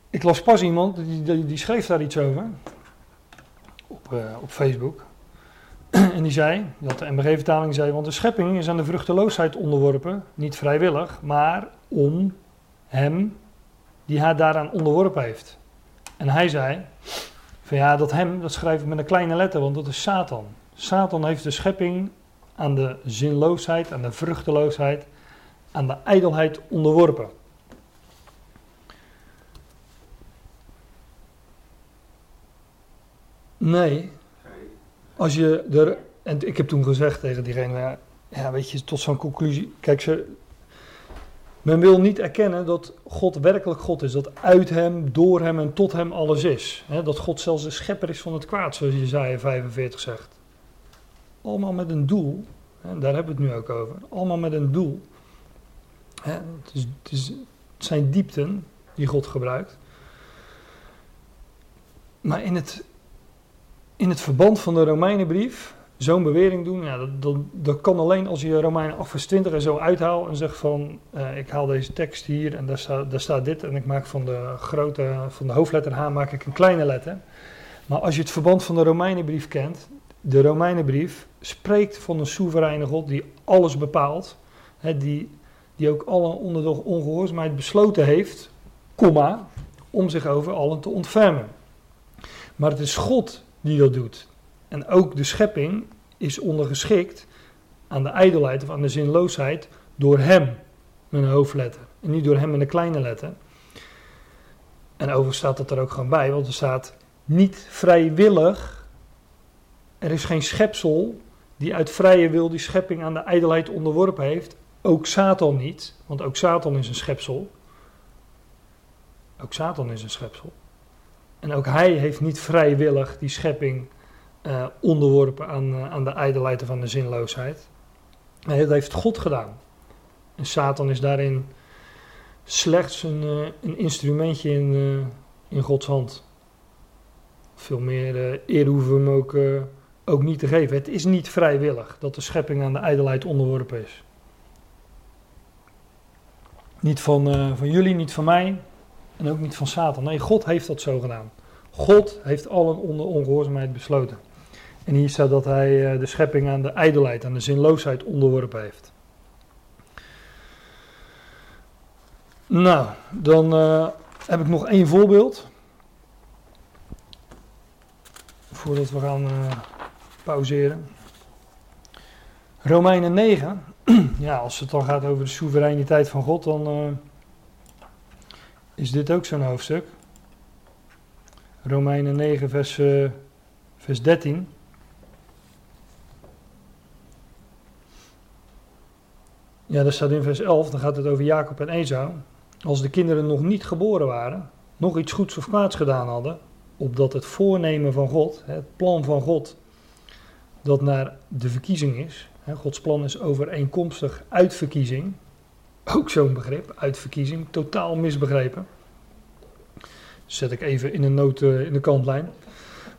Ik las pas iemand, die, die, schreef daar iets over. Op, uh, op Facebook. en die zei, dat de MBG-vertaling zei, want de schepping is aan de vruchteloosheid onderworpen, niet vrijwillig, maar om hem die haar daaraan onderworpen heeft. En hij zei, van ja, dat hem, dat schrijf ik met een kleine letter, want dat is Satan. Satan heeft de schepping aan de zinloosheid, aan de vruchteloosheid, aan de ijdelheid onderworpen. Nee. Als je er, en ik heb toen gezegd tegen diegene, ja, weet je, tot zo'n conclusie. Kijk, ze, men wil niet erkennen dat God werkelijk God is. Dat uit hem, door hem en tot hem alles is. dat God zelfs de schepper is van het kwaad, zoals Jezaja 45 zegt. Allemaal met een doel. daar hebben we het nu ook over. Allemaal met een doel. het, is, het, is, het zijn diepten die God gebruikt. Maar in het, in het verband van de Romeinenbrief zo'n bewering doen, ja, dat, dat, kan alleen als je Romeinen 8 vers 20 en zo uithaalt en zegt van, uh, ik haal deze tekst hier en daar, staat daar staat dit en ik maak van de grote, van de hoofdletter H maak ik een kleine letter. Maar als je het verband van de Romeinenbrief kent, de Romeinenbrief spreekt van een soevereine God die alles bepaalt, hè, die, die ook allen onder de ongehoorzaamheid besloten heeft, komma, om zich over allen te ontfermen. Maar het is God die dat doet. En ook de schepping is ondergeschikt aan de ijdelheid of aan de zinloosheid door hem met een hoofdletter. En niet door hem met een kleine letter. En overigens staat dat er ook gewoon bij, want er staat niet vrijwillig. Er is geen schepsel die uit vrije wil die schepping aan de ijdelheid onderworpen heeft. Ook Satan niet, want ook Satan is een schepsel. Ook Satan is een schepsel. En ook hij heeft niet vrijwillig die schepping uh, onderworpen aan, uh, aan de ijdelheid van de zinloosheid. Nee, dat heeft God gedaan. En Satan is daarin slechts een, uh, een instrumentje in, in Gods hand. Veel meer eer hoeven we hem ook, ook niet te geven. Het is niet vrijwillig dat de schepping aan de ijdelheid onderworpen is. Niet van, van jullie, niet van mij en ook niet van Satan. Nee, God heeft dat zo gedaan. God heeft allen onder ongehoorzaamheid besloten. En hier staat dat hij eh, de schepping aan de ijdelheid, aan de zinloosheid onderworpen heeft. Nou, dan uh, heb ik nog één voorbeeld. Voordat we gaan uh, pauzeren. Romeinen 9. ja, als het dan gaat over de soevereiniteit van God, dan is dit ook zo'n hoofdstuk. Romeinen 9, vers, vers 13. Ja, dat staat in vers 11, dan gaat het over Jacob en Esau. Als de kinderen nog niet geboren waren, nog iets goeds of kwaads gedaan hadden, opdat het voornemen van God, het plan van God, dat naar de verkiezing is. Gods plan is overeenkomstig uitverkiezing. Ook zo'n begrip, uitverkiezing, totaal misbegrepen. zet ik even in een noot in de kantlijn.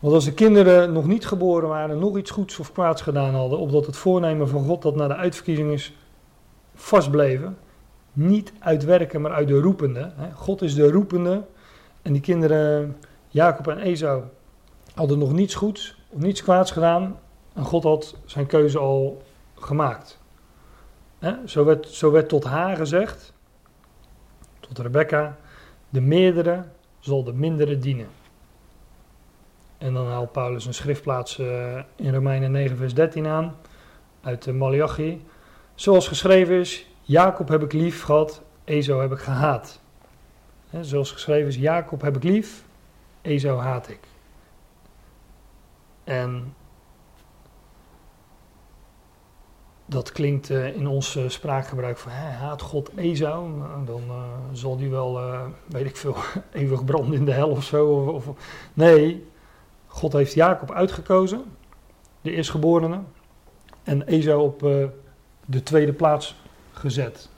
Want als de kinderen nog niet geboren waren, nog iets goeds of kwaads gedaan hadden, opdat het voornemen van God dat naar de uitverkiezing is vastbleven. Niet uit werken, maar uit de roepende. God is de roepende. En die kinderen, Jacob en Esau, hadden nog niets goeds of niets kwaads gedaan. En God had zijn keuze al gemaakt. Zo werd, zo werd tot haar gezegd, tot Rebecca, de meerdere zal de mindere dienen. En dan haalt Paulus een schriftplaats eh, in Romeinen 9, vers 13 aan, uit de Malachi. Zoals geschreven is, Jacob heb ik lief gehad, Ezo heb ik gehaat. zoals geschreven is, Jacob heb ik lief, Ezo haat ik. En dat klinkt uh, in ons uh, spraakgebruik van hè, haat God Esau, nou, dan uh, zal die wel, weet ik veel, eeuwig branden in de hel of zo. Of, nee, God heeft Jacob uitgekozen, de eerstgeborene, en Esau op de tweede plaats gezet.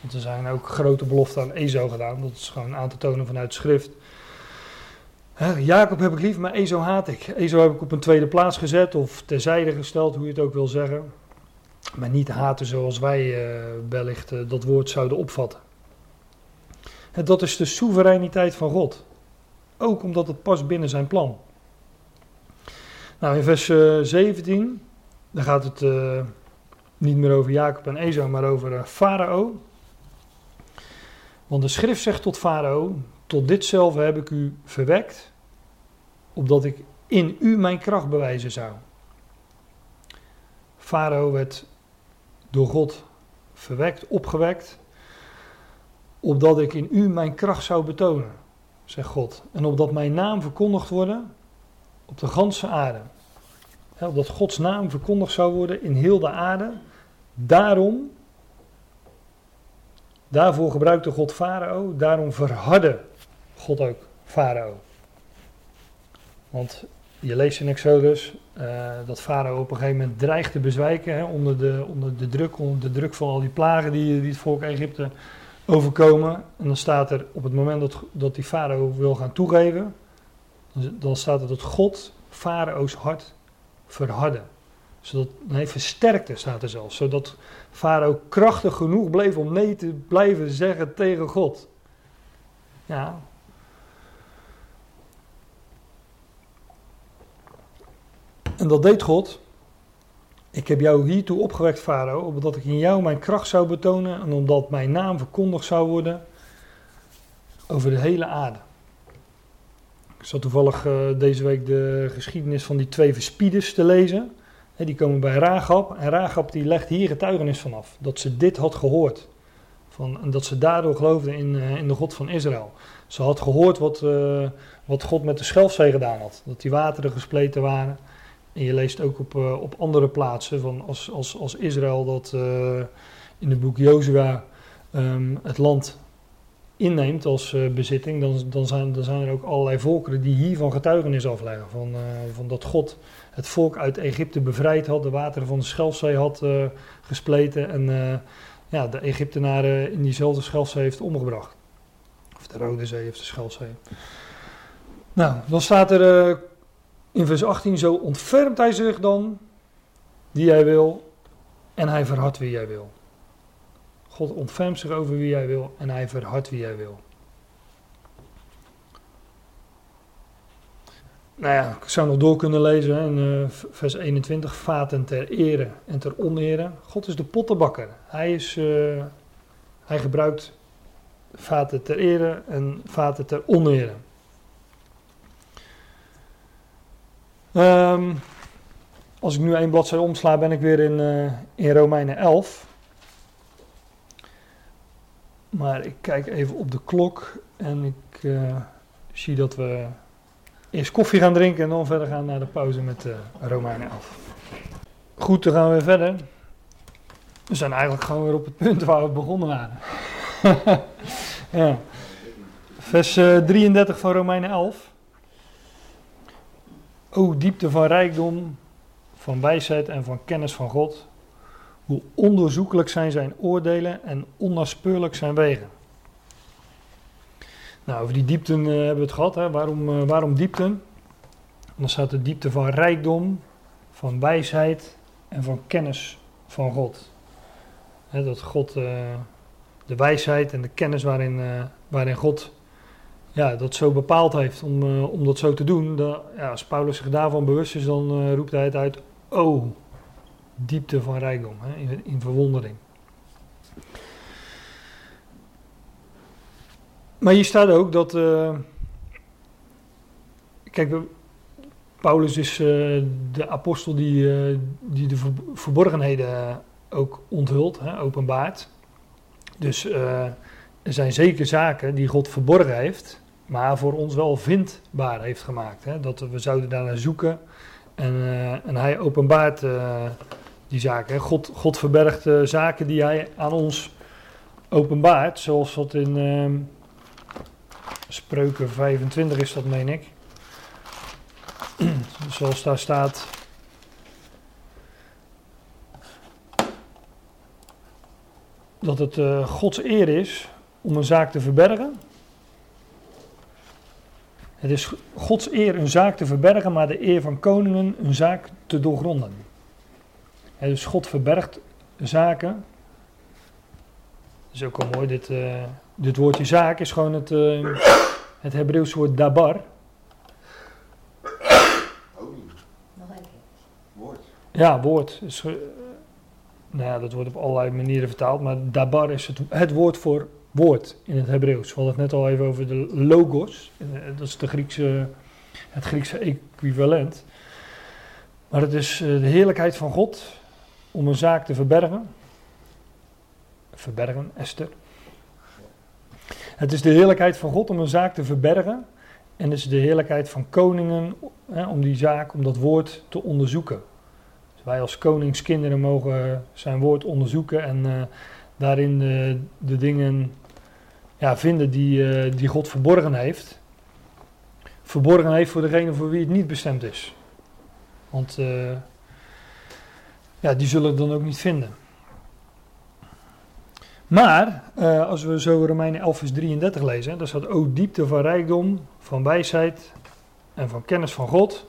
Want er zijn ook grote beloften aan Esau gedaan, dat is gewoon aan te tonen vanuit schrift. Jacob heb ik lief, maar Esau haat ik. Esau heb ik op een tweede plaats gezet of terzijde gesteld, hoe je het ook wil zeggen. Maar niet haten zoals wij uh, wellicht uh, dat woord zouden opvatten. En dat is de soevereiniteit van God. Ook omdat het past binnen zijn plan. Nou, in vers uh, eh, 17, dan gaat het niet meer over Jacob en Esau, maar over Farao. Want de schrift zegt tot Farao: Tot ditzelfde heb ik u verwekt, opdat ik in u mijn kracht bewijzen zou. Farao werd door God verwekt, opgewekt, opdat ik in u mijn kracht zou betonen, zegt God. En opdat mijn naam verkondigd worden op de ganse aarde. He, opdat Gods naam verkondigd zou worden in heel de aarde. Daarom, daarvoor gebruikte God Farao, daarom verhardde God ook Farao. Want je leest in Exodus uh, dat Farao op een gegeven moment dreigt te bezwijken hè, onder, de, onder de druk, onder de druk van al die plagen die, die het volk Egypte overkomen. En dan staat er op het moment dat, dat die Farao wil gaan toegeven, dan staat er dat God Farao's hart verhardde. Zodat, nee, versterkte staat er zelfs. Zodat Farao krachtig genoeg bleef om nee te blijven zeggen tegen God. Ja, En dat deed God. Ik heb jou hiertoe opgewekt, Farao, opdat ik in jou mijn kracht zou betonen en omdat mijn naam verkondigd zou worden over de hele aarde. Ik zat toevallig uh, deze week de geschiedenis van die twee verspieders te lezen. Die komen bij Ragab en Ragab die legt hier getuigenis vanaf. Dat ze dit had gehoord. Van, en dat ze daardoor geloofde in, uh, in de God van Israël. Ze had gehoord wat, uh, wat God met de Schelfzee gedaan had. Dat die wateren gespleten waren. En je leest ook op, uh, op andere plaatsen van als, als, als Israël dat uh, in het boek Jozua um, het land inneemt als uh, bezitting, dan, dan, zijn, dan zijn er ook allerlei volkeren die hiervan getuigenis afleggen. Van, van dat God het volk uit Egypte bevrijd had, de wateren van de Schelfzee had gespleten en ja, de Egyptenaren in diezelfde Schelfzee heeft omgebracht. Of de Rode Zee of de Schelfzee. Nou, dan staat er in vers 18, zo ontfermt hij zich dan die jij wil en hij verhardt wie jij wil. God ontfermt zich over wie jij wil en hij verhardt wie jij wil. Nou ja, ik zou nog door kunnen lezen in uh, vers 21. Vaten ter ere en ter onere. God is de pottenbakker. Hij, is, uh, hij gebruikt vaten ter ere en vaten ter onere. Um, als ik nu één bladzijde omsla, ben ik weer in, uh, in Romeinen 11. Maar ik kijk even op de klok en ik uh, zie dat we eerst koffie gaan drinken en dan verder gaan naar de pauze met uh, Romeinen 11. Goed, dan gaan we weer verder. We zijn eigenlijk gewoon weer op het punt waar we begonnen waren. ja. Vers 33 van Romeinen 11. O diepte van rijkdom, van wijsheid en van kennis van God. Hoe onderzoekelijk zijn zijn oordelen en onnaspeurlijk zijn wegen. Nou, over die diepten uh, hebben we het gehad. Hè. Waarom, uh, waarom diepten? Dan staat de diepte van rijkdom, van wijsheid en van kennis van God. Hè, dat God uh, de wijsheid en de kennis waarin, waarin God ja, dat zo bepaald heeft om, uh, om dat zo te doen. ja, als Paulus zich daarvan bewust is, dan uh, roept hij het uit: Oh, diepte van rijkdom, hè, in, in verwondering. Maar hier staat ook dat. Uh, kijk, Paulus is de apostel die, die de verborgenheden ook onthult, hè, openbaart. Dus er zijn zeker zaken die God verborgen heeft maar voor ons wel vindbaar heeft gemaakt. Hè? Dat we zouden daar naar zoeken. En, uh, en hij openbaart uh, die zaken. God, God verbergt uh, zaken die hij aan ons openbaart, zoals wat in uh, Spreuken 25 is dat, meen ik. zoals daar staat. Dat het Gods eer is om een zaak te verbergen. Het is Gods eer een zaak te verbergen, maar de eer van koningen een zaak te doorgronden. En dus God verbergt zaken. Dat is ook al mooi, dit, uh, dit woordje zaak is gewoon het, uh, het Hebreeuwse woord dabar. Woord. Ja, woord. Is, uh, nou ja, dat wordt op allerlei manieren vertaald, maar dabar is het, het woord voor woord in het Hebreeuws. We hadden het net al even over de logos. Dat is de Griekse, het Griekse equivalent. Maar het is de heerlijkheid van God om een zaak te verbergen. Verbergen, Esther. Het is de heerlijkheid van God om een zaak te verbergen. En het is de heerlijkheid van koningen hè, om die zaak, om dat woord te onderzoeken. Dus wij als koningskinderen mogen zijn woord onderzoeken en daarin de dingen ja, vinden die, uh, die God verborgen heeft. Verborgen heeft voor degene voor wie het niet bestemd is. Want uh, ja, die zullen het dan ook niet vinden. Maar, uh, als we zo Romeinen 11 vers 33 lezen, daar staat, o diepte van rijkdom, van wijsheid en van kennis van God.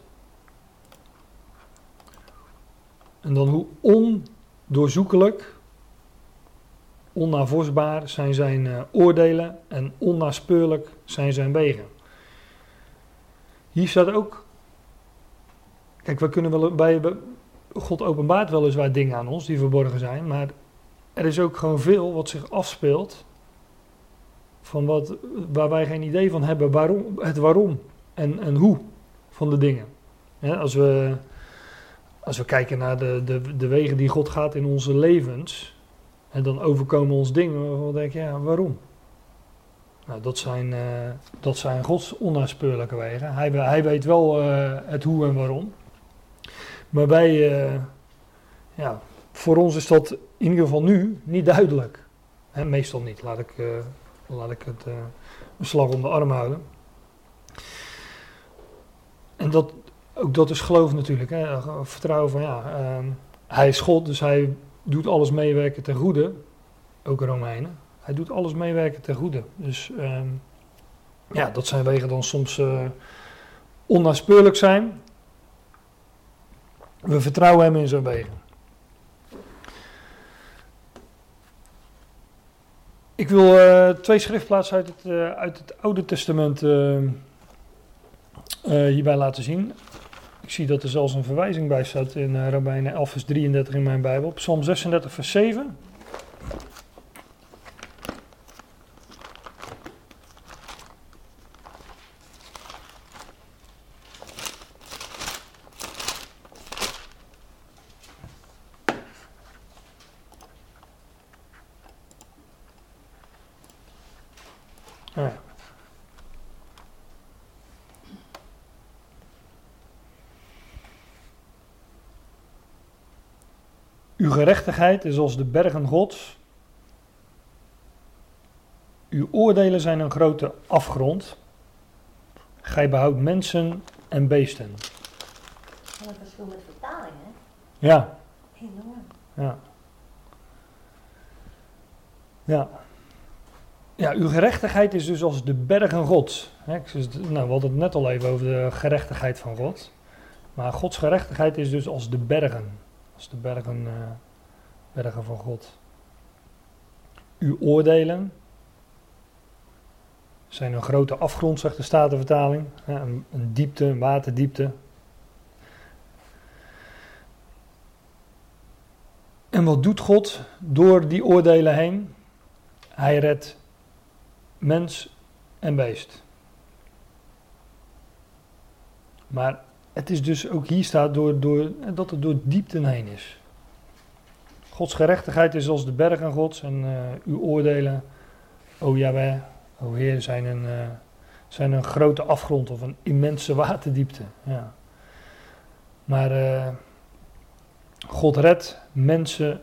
En dan hoe ondoorzoekelijk, onnavorsbaar zijn zijn uh, oordelen en onnaspeurlijk zijn zijn wegen. Hier staat ook, kijk, we kunnen wel bij, God openbaart weliswaar dingen aan ons die verborgen zijn, maar er is ook gewoon veel wat zich afspeelt van wat, waar wij geen idee van hebben, waarom, het waarom en, en hoe van de dingen. als, we, als we kijken naar de, de, de wegen die God gaat in onze levens, en dan overkomen ons dingen waarvan we denken, ja, waarom? Nou, dat zijn, uh, dat zijn Gods onnaspeurlijke wegen. Hij, hij weet wel uh, het hoe en waarom. Maar wij, uh, ja, voor ons is dat in ieder geval nu niet duidelijk. Hè, meestal niet, laat ik, laat ik het een slag om de arm houden. En dat, ook dat is geloof natuurlijk. Hè, vertrouwen van ja, uh, hij is God, dus hij doet alles meewerken ten goede. Ook Romeinen. Hij doet alles meewerken ten goede. Dus ehm, ja, dat zijn wegen dan soms onnaspeurlijk zijn. We vertrouwen hem in zijn wegen. Ik wil uh, twee schriftplaatsen uit het, uh, uit het Oude Testament uh, hierbij laten zien. Ik zie dat er zelfs een verwijzing bij staat in uh, Rabijnen 11 vers 33 in mijn Bijbel. Psalm 36 vers 7. Ja. Uw gerechtigheid is als de bergen Gods. Uw oordelen zijn een grote afgrond. Gij behoudt mensen en beesten. Wat een verschil met vertaling, hè? Ja. Enorm. Ja. Ja. Ja, uw gerechtigheid is dus als de bergen Gods. nou, we hadden het net al even over de gerechtigheid van God. Maar Gods gerechtigheid is dus als de bergen. De bergen, uh, bergen van God. Uw oordelen zijn een grote afgrond, zegt de Statenvertaling. een, een diepte, een waterdiepte. En wat doet God door die oordelen heen? Hij redt mens en beest. Maar het is dus ook hier staat door, door, dat het door diepten heen is. Gods gerechtigheid is als de bergen gods en uh, uw oordelen, o Jaweh, o Heer, zijn een, uh, zijn een grote afgrond of een immense waterdiepte. Ja. Maar uh, God redt mensen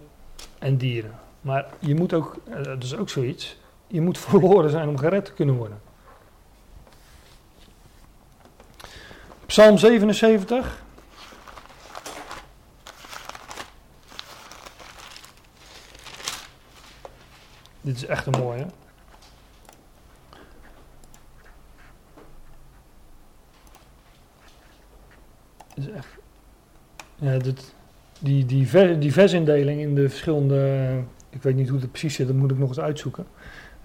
en dieren. Maar je moet ook, eh, dat is ook zoiets, je moet verloren zijn om gered te kunnen worden. Psalm 77. Dit is echt een mooie. Dit is echt. Ja, dit, die, die, die versindeling in de verschillende. Ik weet niet hoe het precies zit, dat moet ik nog eens uitzoeken.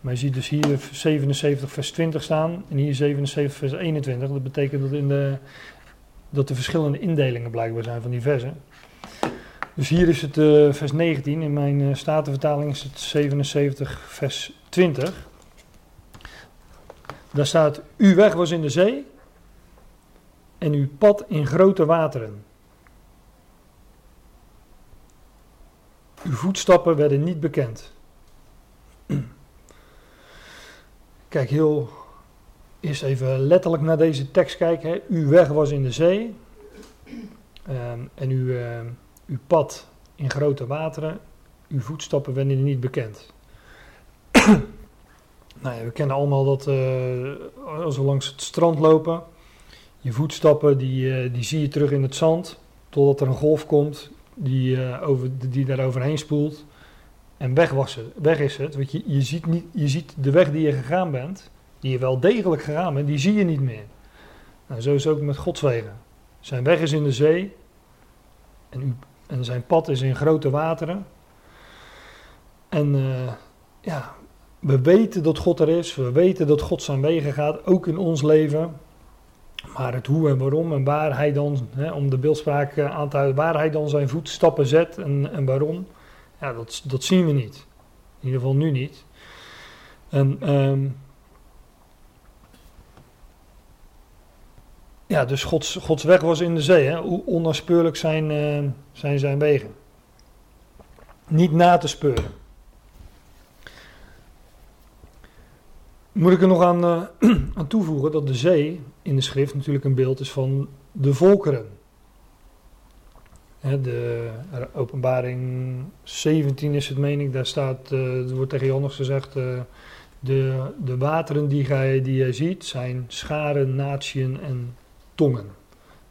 Maar je ziet dus hier 77 vers 20 staan en hier 77 vers 21. Dat betekent dat, in de, dat er verschillende indelingen blijkbaar zijn van die versen. Dus hier is het uh, vers 19, in mijn uh, statenvertaling is het 77 vers 20. Daar staat, uw weg was in de zee en uw pad in grote wateren. Uw voetstappen werden niet bekend. Kijk, heel eerst even letterlijk naar deze tekst kijken. Hè. Uw weg was in de zee um, en uw, uh, uw pad in grote wateren. Uw voetstappen werden niet bekend. nou ja, we kennen allemaal dat uh, als we langs het strand lopen, je voetstappen die, uh, die zie je terug in het zand, totdat er een golf komt die, uh, over, die daar overheen spoelt. En weg, was het, weg is het. Want je, je, ziet niet, je ziet de weg die je gegaan bent, die je wel degelijk gegaan bent, die zie je niet meer. Nou, zo is het ook met Gods wegen. Zijn weg is in de zee en, u, en zijn pad is in grote wateren. En uh, ja, we weten dat God er is, we weten dat God zijn wegen gaat, ook in ons leven. Maar het hoe en waarom en waar hij dan, hè, om de beeldspraak uh, aan te houden, waar hij dan zijn voetstappen zet en, en waarom, ja, dat, dat zien we niet. In ieder geval nu niet. En um, ja, dus Gods, Gods weg was in de zee. Hè? Hoe onnaspeurlijk zijn, uh, zijn zijn wegen. Niet na te speuren. Moet ik er nog aan, uh, aan toevoegen dat de zee in de schrift natuurlijk een beeld is van de volkeren. De openbaring 17 is het, meen ik, daar staat, uh, er wordt tegen Johannes gezegd, uh, de, de wateren die jij, die ziet zijn scharen, natieën en tongen.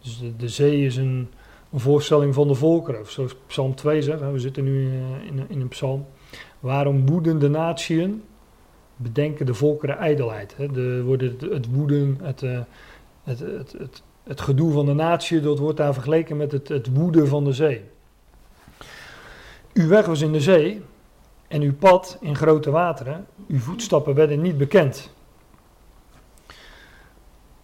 Dus de, de zee is een, een, voorstelling van de volkeren, of zoals Psalm 2 zegt, we zitten nu in, in een psalm. Waarom woeden de natieën? Bedenken de volkeren ijdelheid. Hè? De, worden het, woeden, het, het, het, het het gedoe van de natie, dat wordt daar vergeleken met het, het woede van de zee. Uw weg was in de zee en uw pad in grote wateren. Uw voetstappen werden niet bekend.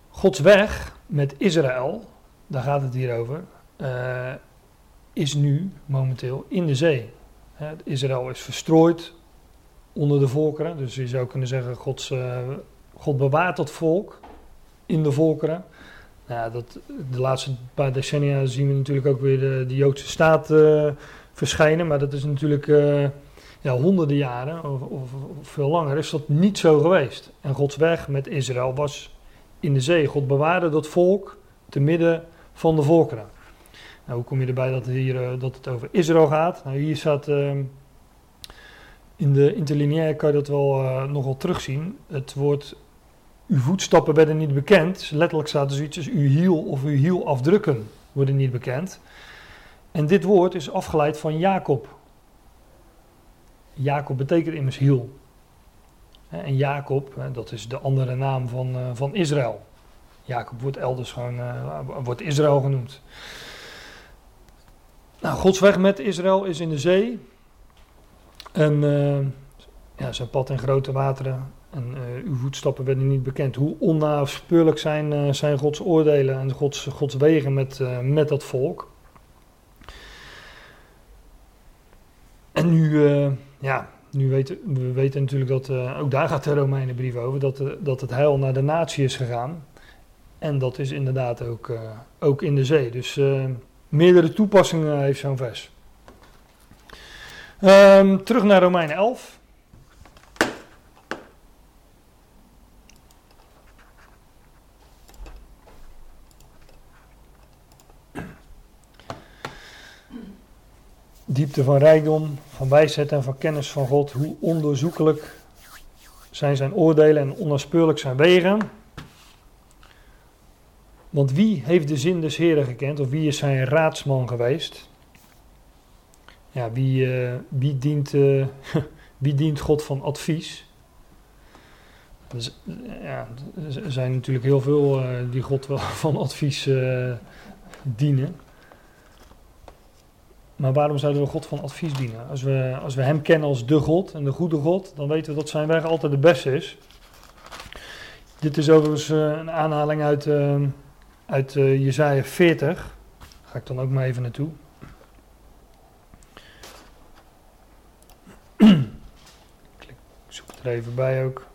Gods weg met Israël, daar gaat het hier over, uh, is nu momenteel in de zee. Israël is verstrooid onder de volkeren, dus je zou kunnen zeggen, Gods, uh, God bewaart dat volk in de volkeren. Nou, dat, de laatste paar decennia zien we natuurlijk ook weer de, de Joodse staat uh, verschijnen. Maar dat is natuurlijk uh, ja, honderden jaren of, of, veel langer is dat niet zo geweest. En Gods weg met Israël was in de zee. God bewaarde dat volk te midden van de volkeren. Nou, hoe kom je erbij dat, hier, uh, dat het over Israël gaat? Nou, hier staat in de interlineair kan je dat wel nogal terugzien. Het woord uw voetstappen werden niet bekend. Letterlijk staat er zoiets als uw hiel of uw hielafdrukken worden niet bekend. En dit woord is afgeleid van Jacob. Jacob betekent immers hiel. En Jacob, dat is de andere naam van, van Israël. Jacob wordt elders gewoon, uh, wordt Israël genoemd. Nou, Gods weg met Israël is in de zee. En uh, ja, zijn pad in grote wateren en uh, uw voetstappen werden niet bekend. Hoe onnaspeurlijk zijn, uh, zijn Gods oordelen en Gods, Gods wegen met, uh, met dat volk. En nu, ja, nu weten we weten natuurlijk dat, ook daar gaat de Romeinenbrief over, dat, dat het heil naar de natie is gegaan. En dat is inderdaad ook, ook in de zee. Dus meerdere toepassingen heeft zo'n vers. Um, terug naar Romeinen 11. Diepte van rijkdom, van wijsheid en van kennis van God. Hoe onderzoekelijk zijn zijn oordelen en onnaspeurlijk zijn wegen. Want wie heeft de zin des Heren gekend, of wie is zijn raadsman geweest? Ja, wie, eh, wie, dient, eh, wie dient God van advies? Dus, ja, er zijn natuurlijk heel veel eh, die God wel van advies dienen. Maar waarom zouden we God van advies dienen? Als we, als we Hem kennen als de God en de goede God, dan weten we dat zijn weg altijd de beste is. Dit is overigens eh, een aanhaling uit, eh uit eh, Jezaja 40. Daar ga ik dan ook maar even naartoe. Ik zoek het er even bij ook.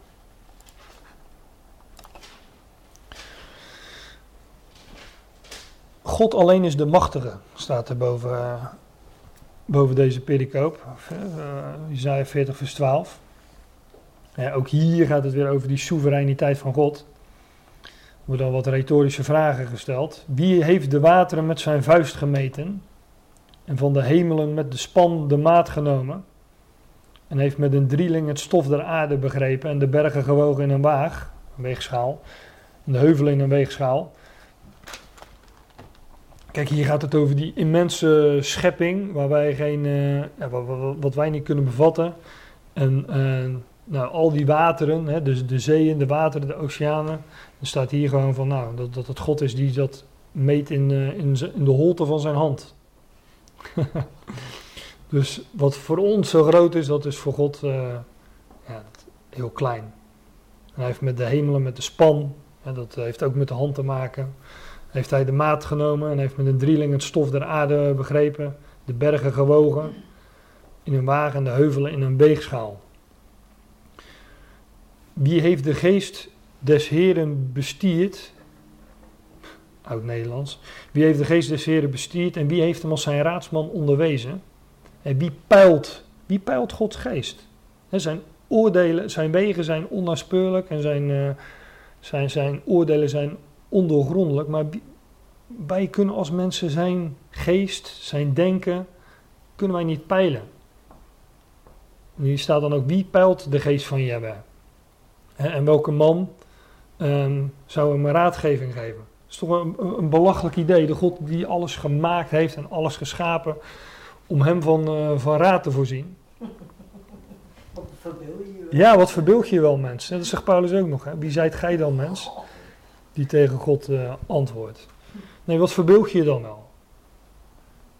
God alleen is de machtige, staat er boven, boven deze pericoop. Uh, Isaiah 40 vers 12. Ja, ook hier gaat het weer over die soevereiniteit van God. Er worden al wat retorische vragen gesteld. Wie heeft de wateren met zijn vuist gemeten? En van de hemelen met de span de maat genomen? En heeft met een drieling het stof der aarde begrepen en de bergen gewogen in een waag, een weegschaal, de heuvelen in een weegschaal. Kijk, hier gaat het over die immense schepping, waar wij geen, eh, ja, wat, wij niet kunnen bevatten. En eh, nou, al die wateren, hè, dus de zeeën, de wateren, de oceanen. Er staat hier gewoon van, nou, dat, dat het God is die dat meet in, eh, in, in de holte van zijn hand. dus wat voor ons zo groot is, dat is voor God ja, heel klein. En hij heeft met de hemelen, met de span, dat heeft ook met de hand te maken heeft hij de maat genomen en heeft met een drieling het stof der aarde begrepen, de bergen gewogen in een wagen en de heuvelen in een weegschaal. Wie heeft de geest des Heren bestierd? Oud-Nederlands. Wie heeft de geest des Heren bestierd en wie heeft hem als zijn raadsman onderwezen? En wie peilt, wie peilt Gods geest? Zijn oordelen, zijn wegen zijn onnaspeurlijk en zijn, eh, zijn, zijn oordelen zijn ondoorgrondelijk, maar wij kunnen als mensen zijn geest, zijn denken, kunnen wij niet peilen. En hier staat dan ook, wie peilt de geest van Jabba? En, welke man ehm, zou hem een raadgeving geven? Dat is toch een, een- belachelijk idee, de God die alles gemaakt heeft en alles geschapen, om hem van, eh, van raad te voorzien. Wat je? Ja, wat verbeeld je wel, mens? Dat zegt Paulus ook nog. Hè? Wie zijt gij dan, mens? Die tegen God eh, antwoordt. Nee, wat verbeeld je dan wel?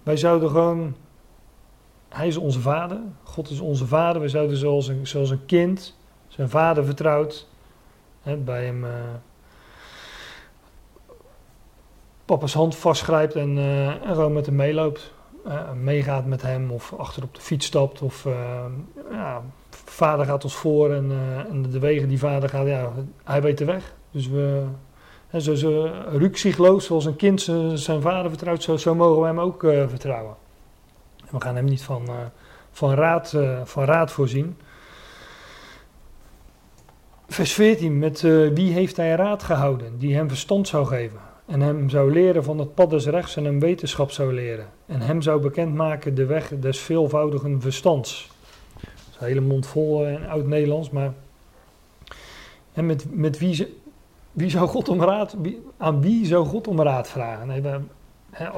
Wij zouden gewoon. Hij is onze vader. God is onze vader. We zouden zoals een, zoals een kind zijn vader vertrouwd. Hè, bij hem. eh, papa's hand vastgrijpt en, eh, en gewoon met hem meeloopt. Meegaat met hem of achter op de fiets stapt. Of ja, vader gaat ons voor en, en de wegen die vader gaat, ja, hij weet de weg. Dus we, hè, zo, zo rukzichtloos zoals een kind zijn vader vertrouwt, zo, mogen we hem ook eh, vertrouwen. En we gaan hem niet van, eh, van, raad, eh, van raad voorzien. Vers 14, met wie heeft hij raad gehouden, die hem verstand zou geven. En hem zou leren van het pad des rechts en hem wetenschap zou leren. En hem zou bekendmaken de weg des veelvoudigen verstands. Dat is een hele mond vol in oud-Nederlands, maar... En met, met wie, ze- wie zou God om raad... Aan wie zou God om raad vragen? Hè,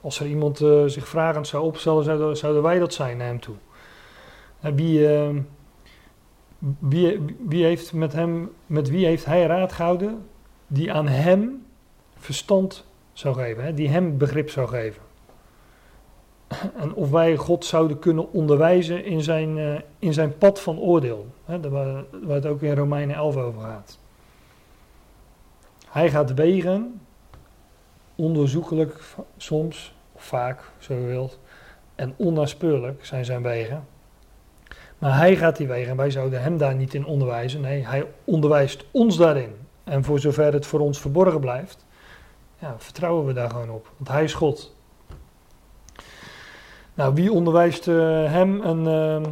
als, er, iemand eh, zich vragend zou opstellen, zouden, zouden wij dat zijn naar hem toe. Wie, eh, wie, wie heeft met, hem, met wie heeft hij raad gehouden die aan hem verstand zou geven, hè, die hem begrip zou geven? En of wij God zouden kunnen onderwijzen in zijn, eh, in zijn pad van oordeel. Hè, waar het ook in Romeinen 11 over gaat. Hij gaat wegen, onderzoekelijk soms, of vaak, zo je wilt. En onnaspeurlijk zijn zijn wegen. Maar hij gaat die wegen en wij zouden hem daar niet in onderwijzen. Nee, hij onderwijst ons daarin. En voor zover het voor ons verborgen blijft, ja, vertrouwen we daar gewoon op. Want hij is God. Nou, wie onderwijst eh, hem en ehm,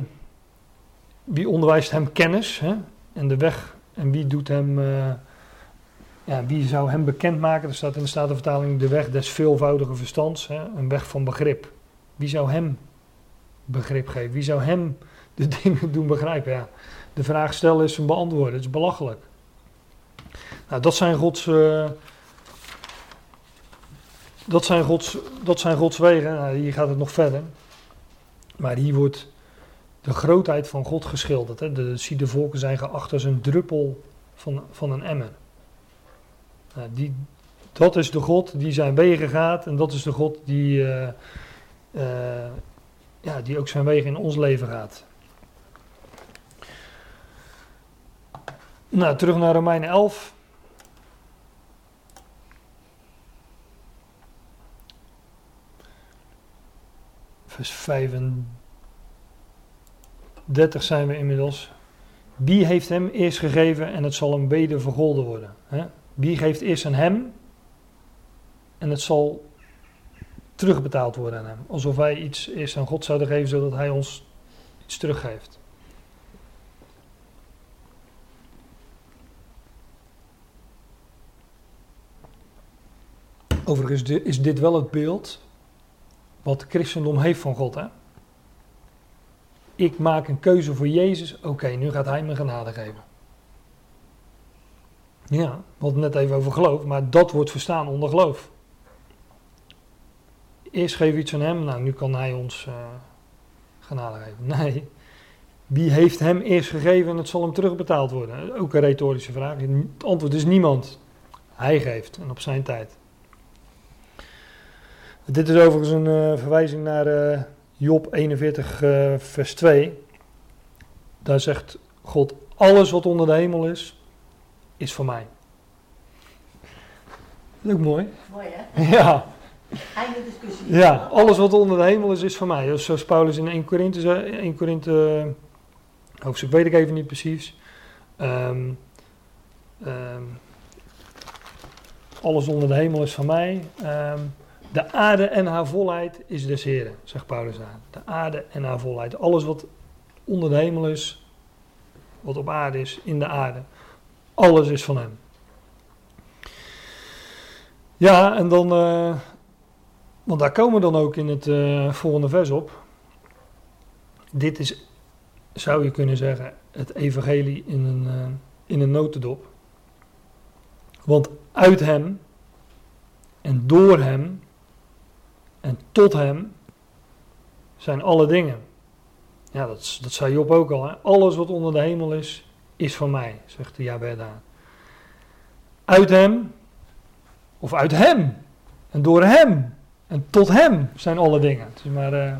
wie onderwijst hem kennis hè? en de weg en wie doet hem, eh, ja, wie zou hem bekendmaken? Er staat in de Statenvertaling de weg des veelvoudige verstands, hè? een weg van begrip. Wie zou hem begrip geven? Wie zou hem de dingen doen begrijpen? Ja, de vraag stellen is een beantwoorden. Het is belachelijk. Nou, dat zijn Gods. Uh, dat zijn Gods, dat zijn Gods wegen. Nou, hier gaat het nog verder. Maar hier wordt de grootheid van God geschilderd. Hè. De Sidevolken zijn geacht als een druppel van, van een emmer. Nou, die, dat is de God die zijn wegen gaat en dat is de God die, uh, uh, ja, die ook zijn wegen in ons leven gaat. Nou, terug naar Romeinen 11. Vers 35 zijn we inmiddels. Wie heeft hem eerst gegeven en het zal hem weder vergolden worden? Wie geeft eerst aan hem en het zal terugbetaald worden aan hem? Alsof wij iets eerst aan God zouden geven zodat hij ons iets teruggeeft. Overigens is dit wel het beeld wat christendom heeft van God. Hè? Ik maak een keuze voor Jezus, oké, nu gaat Hij me genade geven. Ja, we hadden net even over geloof, maar dat wordt verstaan onder geloof. Eerst geef iets aan Hem, nou nu kan Hij ons uh, genade geven. Nee, wie heeft Hem eerst gegeven en het zal Hem terugbetaald worden? Ook een retorische vraag. Het antwoord is niemand. Hij geeft en op zijn tijd. Dit is overigens een uh, verwijzing naar uh, Job 41, uh, vers 2. Daar zegt God: Alles wat onder de hemel is, is voor mij. Leuk mooi. Mooi hè? Ja. Einde discussie. Ja, alles wat onder de hemel is, is voor mij. Dus zoals Paulus in 1 Korinthe, 1 Korinthe hoofdstuk weet ik even niet precies. Um, um, alles onder de hemel is van mij. Um, de aarde en haar volheid is des Heren, zegt Paulus daar. De aarde en haar volheid. Alles wat onder de hemel is, wat op aarde is, in de aarde. Alles is van hem. Ja, en dan, uh, want daar komen we dan ook in het uh, volgende vers op. Dit is, zou je kunnen zeggen, het evangelie in een, uh, in een notendop. Want uit hem en door hem en tot hem zijn alle dingen. Ja, dat, dat zei Job ook al. Hè? Alles wat onder de hemel is, is van mij, zegt de Jabed daar. Uit hem, of uit hem, en door hem, en tot hem zijn alle dingen. Het is maar uh,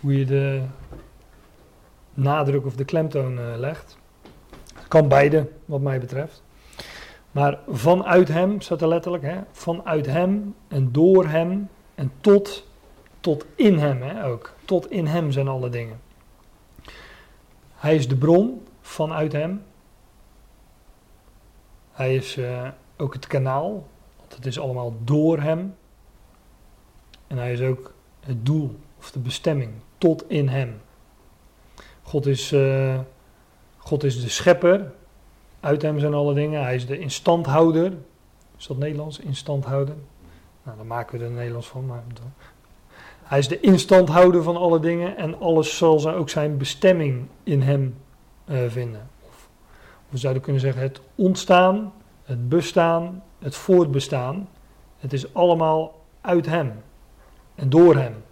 hoe je de nadruk of de klemtoon uh, legt. Kan beide, wat mij betreft. Maar vanuit hem, staat er letterlijk, hè? vanuit hem en door hem en tot, tot in hem hè, ook. Tot in hem zijn alle dingen. Hij is de bron vanuit hem. Hij is uh, ook het kanaal, want het is allemaal door hem. En hij is ook het doel of de bestemming tot in hem. God is, uh, God is de schepper. Uit hem zijn alle dingen. Hij is de instandhouder. Is dat Nederlands? Instandhouder? Nou, daar maken we er Nederlands van. Maar hij is de instandhouder van alle dingen en alles zal ook zijn bestemming in hem Of, we zouden kunnen zeggen het ontstaan, het bestaan, het voortbestaan. Het is allemaal uit hem en door hem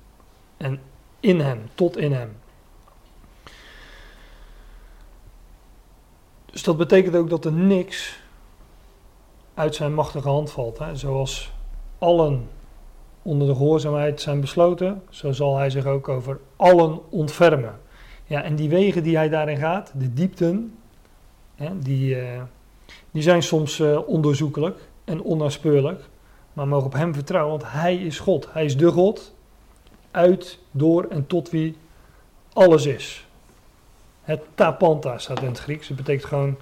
en in hem, tot in hem. Dus dat betekent ook dat er niks uit zijn machtige hand valt. Hè? Zoals allen onder de gehoorzaamheid zijn besloten, zo zal hij zich ook over allen ontfermen. Ja, en die wegen die hij daarin gaat, de diepten, hè, die, uh, die zijn soms uh, onderzoekelijk en onnaspeurlijk. Maar mogen op hem vertrouwen, want hij is God. Hij is de God, uit, door en tot wie alles is. Het tapanta staat in het Grieks. Het betekent gewoon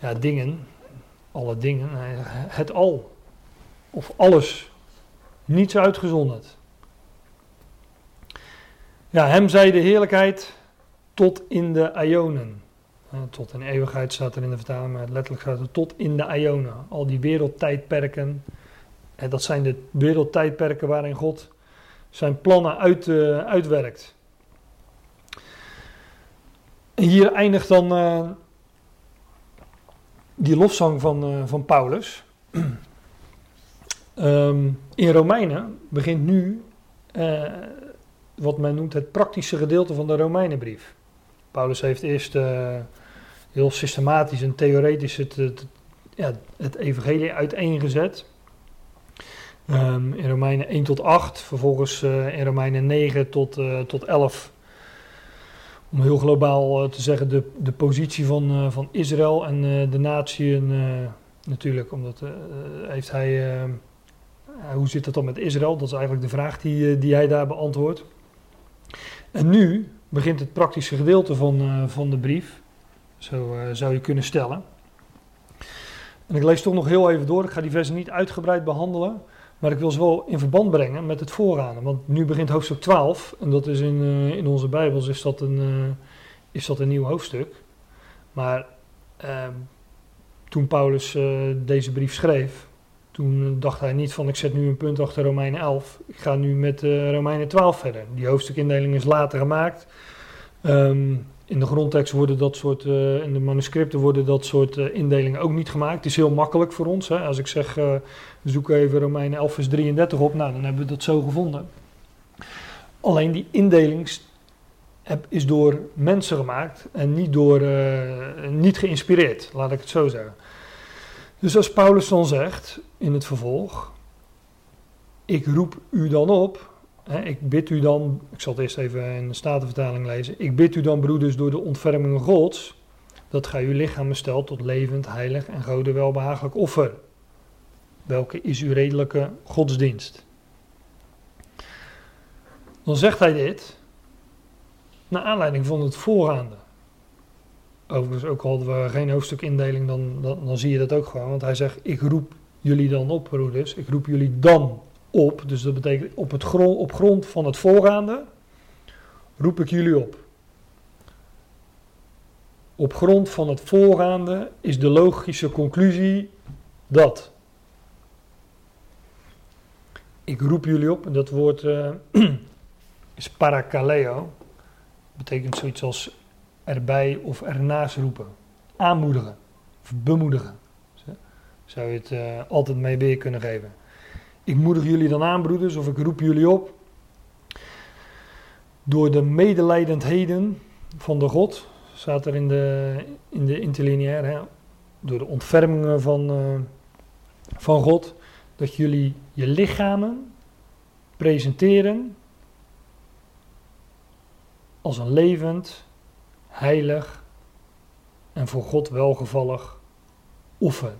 ja, dingen, alle dingen, het al of alles, niets uitgezonderd. Ja, hem zij de heerlijkheid tot in de Ionen. Tot in eeuwigheid staat er in de vertaling, maar letterlijk staat er tot in de Ionen. Al die wereldtijdperken. En dat zijn de wereldtijdperken waarin God zijn plannen uit, eh, uitwerkt. Hier eindigt dan eh, die lofzang van, eh, van Paulus. Ehm, in Romeinen begint nu wat men noemt het praktische gedeelte van de Romeinenbrief. Paulus heeft eerst eh, heel systematisch en theoretisch het, ja, het evangelie uiteengezet. Ehm, in Romeinen 1 tot 8, vervolgens eh, in Romeinen 9 tot, eh, tot 11. Om heel globaal te zeggen, de, de positie van, van Israël en de natie. En, eh, natuurlijk, omdat heeft hij. hoe zit het dan met Israël? Dat is eigenlijk de vraag die, die hij daar beantwoordt. En nu begint het praktische gedeelte van, eh, van de brief. Zo eh, zou je kunnen stellen. En ik lees toch nog heel even door. Ik ga die versen niet uitgebreid behandelen. Maar ik wil ze wel in verband brengen met het voorgaande. Want nu begint hoofdstuk 12. En dat is in, eh, in onze Bijbels is dat, een, is dat een nieuw hoofdstuk. Maar ehm, toen Paulus deze brief schreef. Toen dacht hij niet van ik zet nu een punt achter Romeinen 11. Ik ga nu met eh, Romeinen 12 verder. Die hoofdstukindeling is later gemaakt. Ehm, in de grondtekst worden dat soort, eh, in de manuscripten worden dat soort eh, indelingen ook niet gemaakt. Het is heel makkelijk voor ons. Hè? Als ik zeg, eh, zoek even Romeinen 11 vers 33 op, nou dan hebben we dat zo gevonden. Alleen die indeling is door mensen gemaakt en niet, door, eh, niet geïnspireerd, laat ik het zo zeggen. Dus als Paulus dan zegt in het vervolg, ik roep u dan op, hè, ik bid u dan, ik zal het eerst even in de Statenvertaling lezen, ik bid u dan broeders door de ontferming Gods, dat gij uw lichaam stelt tot levend, heilig en gode welbehagelijk offer. Welke is uw redelijke godsdienst? Dan zegt hij dit, naar aanleiding van het voorgaande. Overigens, ook al hadden we geen hoofdstukindeling, dan, dan, dan zie je dat ook gewoon. Want hij zegt, ik roep jullie dan op, broeders. Ik roep jullie dan op. Dus dat betekent op, het grond, op grond van het voorgaande roep ik jullie op. Op grond van het voorgaande is de logische conclusie dat. Ik roep jullie op, en dat woord eh, is parakaleo. Betekent zoiets als erbij of ernaast roepen. Aanmoedigen of bemoedigen. Zo Zou je het eh, altijd mee weer kunnen geven. Ik moedig jullie dan aan, broeders, of ik roep jullie op. Door de medelijdendheden van de God, staat er in de, in de interlineair, hè, door de ontfermingen van, eh, van God, dat jullie je lichamen presenteren als een levend, heilig en voor God welgevallig offer.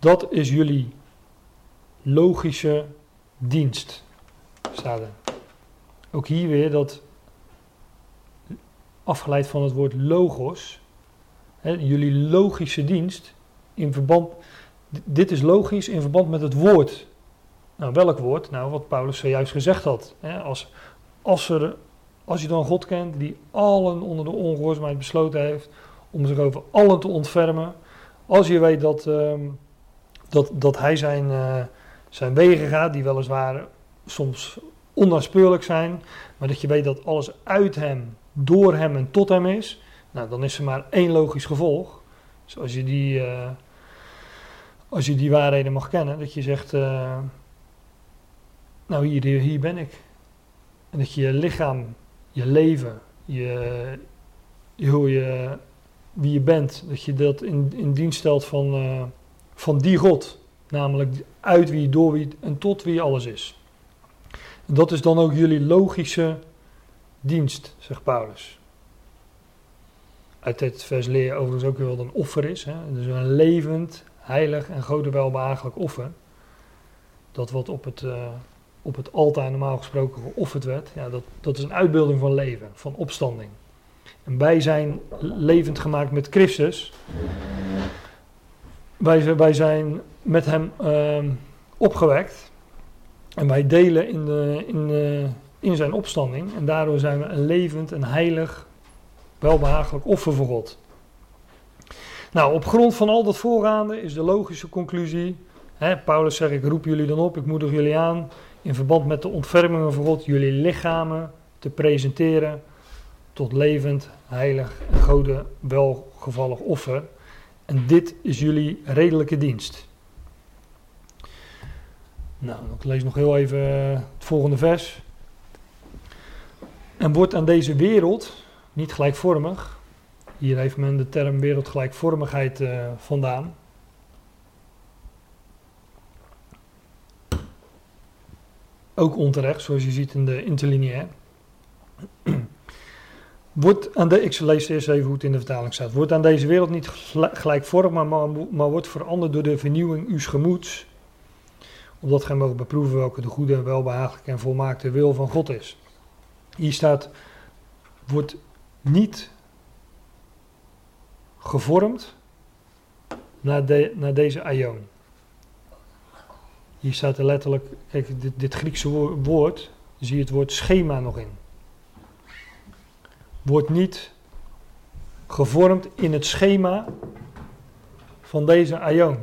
Dat is jullie logische dienst, staat er. Ook hier weer dat, afgeleid van het woord logos, hè, jullie logische dienst in verband, dit is logisch in verband met het woord. Nou, welk woord? Nou, wat Paulus zojuist gezegd had. Hè, als, als, er, als je dan God kent, die allen onder de ongehoorzaamheid besloten heeft om zich over allen te ontfermen. Als je weet dat, ehm, dat, dat hij zijn, eh, zijn wegen gaat, die weliswaar soms onnaspeurlijk zijn, maar dat je weet dat alles uit hem, door hem en tot hem is, nou, dan is er maar één logisch gevolg. Dus als je die, eh, als je die waarheden mag kennen, dat je zegt, eh, nou hier, hier, ben ik. En dat je je lichaam, je leven, je, je, hoe je, wie je bent, dat je dat in, in dienst stelt van, van die God. Namelijk uit wie, door wie en tot wie alles is. Dat is dan ook jullie logische dienst, zegt Paulus. Uit dit vers leer je overigens ook weer wat een offer is. Hè? Dus een levend, heilig en gode welbehagelijk offer. Dat wat op het, eh, op het altaar normaal gesproken geofferd werd. Ja, dat, dat is een uitbeelding van leven, van opstanding. En wij zijn levend gemaakt met Christus. Wij, wij zijn met hem ehm, opgewekt. En wij delen in, de, in, in zijn opstanding. En daardoor zijn we een levend en heilig, welbehagelijk offer voor God. Nou, op grond van al dat voorgaande is de logische conclusie. Hè, Paulus zegt, ik roep jullie dan op, ik moedig jullie aan, in verband met de ontfermingen van God, jullie lichamen te presenteren tot levend, heilig en gode welgevallig offer. En dit is jullie redelijke dienst. Nou, ik lees nog heel even eh, het volgende vers. En wordt aan deze wereld niet gelijkvormig. Hier heeft men de term wereldgelijkvormigheid uh, vandaan. Ook onterecht, zoals je ziet in de interlineair. Wordt aan de, ik lees eerst even hoe het in de vertaling staat. Wordt aan deze wereld niet gelijkvormig, maar, maar wordt veranderd door de vernieuwing uws gemoeds. Opdat gij mogen beproeven welke de goede, welbehagelijke en volmaakte wil van God is. Hier staat, wordt niet gevormd naar, de, naar deze aion. Hier staat er letterlijk, kijk, dit, dit Griekse woord, zie je het woord schema nog in. Wordt niet gevormd in het schema van deze aion.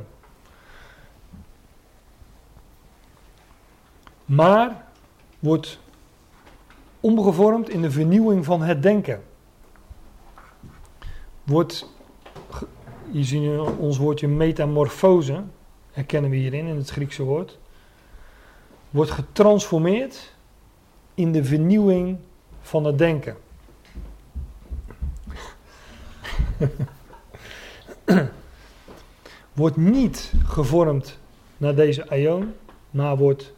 Maar wordt omgevormd in de vernieuwing van het denken. Wordt, hier zien we ons woordje metamorfose, herkennen we hierin in het Griekse woord. Wordt getransformeerd in de vernieuwing van het denken. Wordt niet gevormd naar deze aion, maar wordt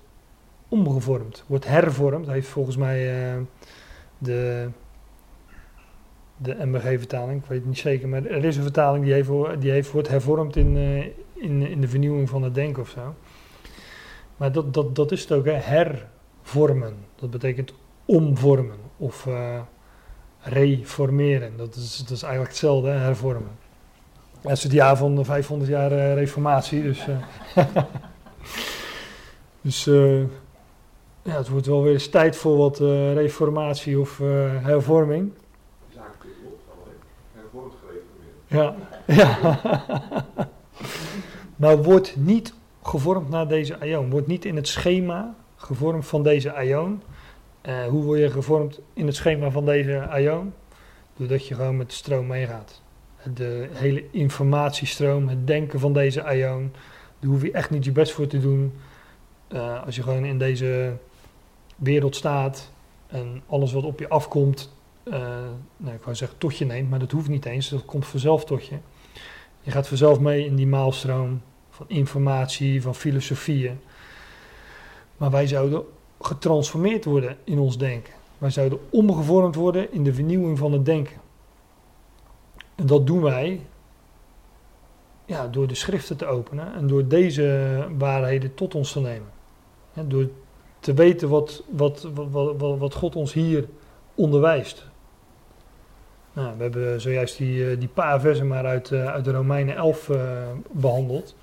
omgevormd, wordt hervormd. Heeft volgens mij uh, de, de MBG-vertaling, ik weet het niet zeker, maar er is een vertaling die, heeft, die heeft, wordt hervormd in, uh, in, in de vernieuwing van het denken of zo. Maar dat, dat, dat is het ook, hè? hervormen. Dat betekent omvormen of uh, reformeren. Dat is, dat is eigenlijk hetzelfde, hervormen. Dat is het jaar van de 500 jaar reformatie, dus... dus ja, het wordt wel weer eens tijd voor wat reformatie of hervorming. Hervormd gereformeerd. Ja, ja. maar wordt niet gevormd naar deze aion. Wordt niet in het schema gevormd van deze aion. Uh, hoe word je gevormd in het schema van deze aion? Doordat je gewoon met de stroom meegaat. De hele informatiestroom, het denken van deze aion. Daar hoef je echt niet je best voor te doen. Uh, als je gewoon in deze wereld staat en alles wat op je afkomt, uh, nou, ik wou zeggen tot je neemt, maar dat hoeft niet eens, dat komt vanzelf tot je. Je gaat vanzelf mee in die maalstroom van informatie, van filosofieën. Maar wij zouden getransformeerd worden in ons denken. Wij zouden omgevormd worden in de vernieuwing van het denken. En dat doen wij ja, door de schriften te openen en door deze waarheden tot ons te nemen. door te weten wat, wat, wat, wat, wat God ons hier onderwijst. Nou, we hebben zojuist die, eh, die paar versen maar uit, eh, uit de Romeinen 11 uh, eh, behandeld.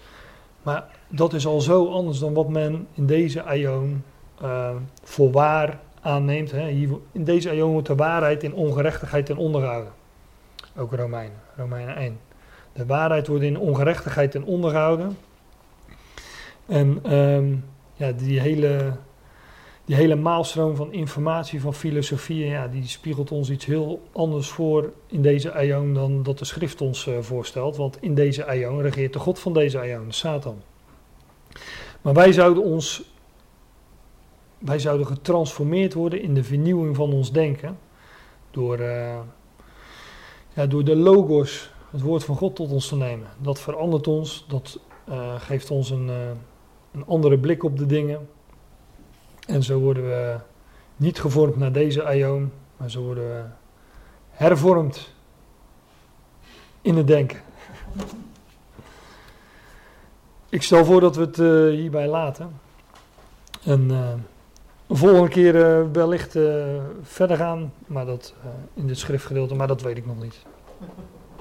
Maar dat is al zo anders dan wat men in deze aion uh, voor waar aanneemt. Hè. Hier, in deze aion wordt de waarheid in ongerechtigheid ten ondergehouden. Ook Romeinen, Romeinen 1. De waarheid wordt in ongerechtigheid ten ondergehouden. En um, ja, die hele die hele maalstroom van informatie, van filosofie, ja, die spiegelt ons iets heel anders voor in deze aion dan dat de schrift ons uh, voorstelt. Want in deze aion regeert de God van deze aion, Satan. Maar wij zouden ons, wij zouden getransformeerd worden in de vernieuwing van ons denken. Door, uh, ja, door de logos, het woord van God tot ons te nemen. Dat verandert ons, dat uh, geeft ons een, een andere blik op de dingen. En zo worden we niet gevormd naar deze aion, maar zo worden we hervormd in het denken. Ik stel voor dat we het hierbij laten. En volgende keer uh, wellicht verder gaan, maar dat in dit schriftgedeelte, maar dat weet ik nog niet.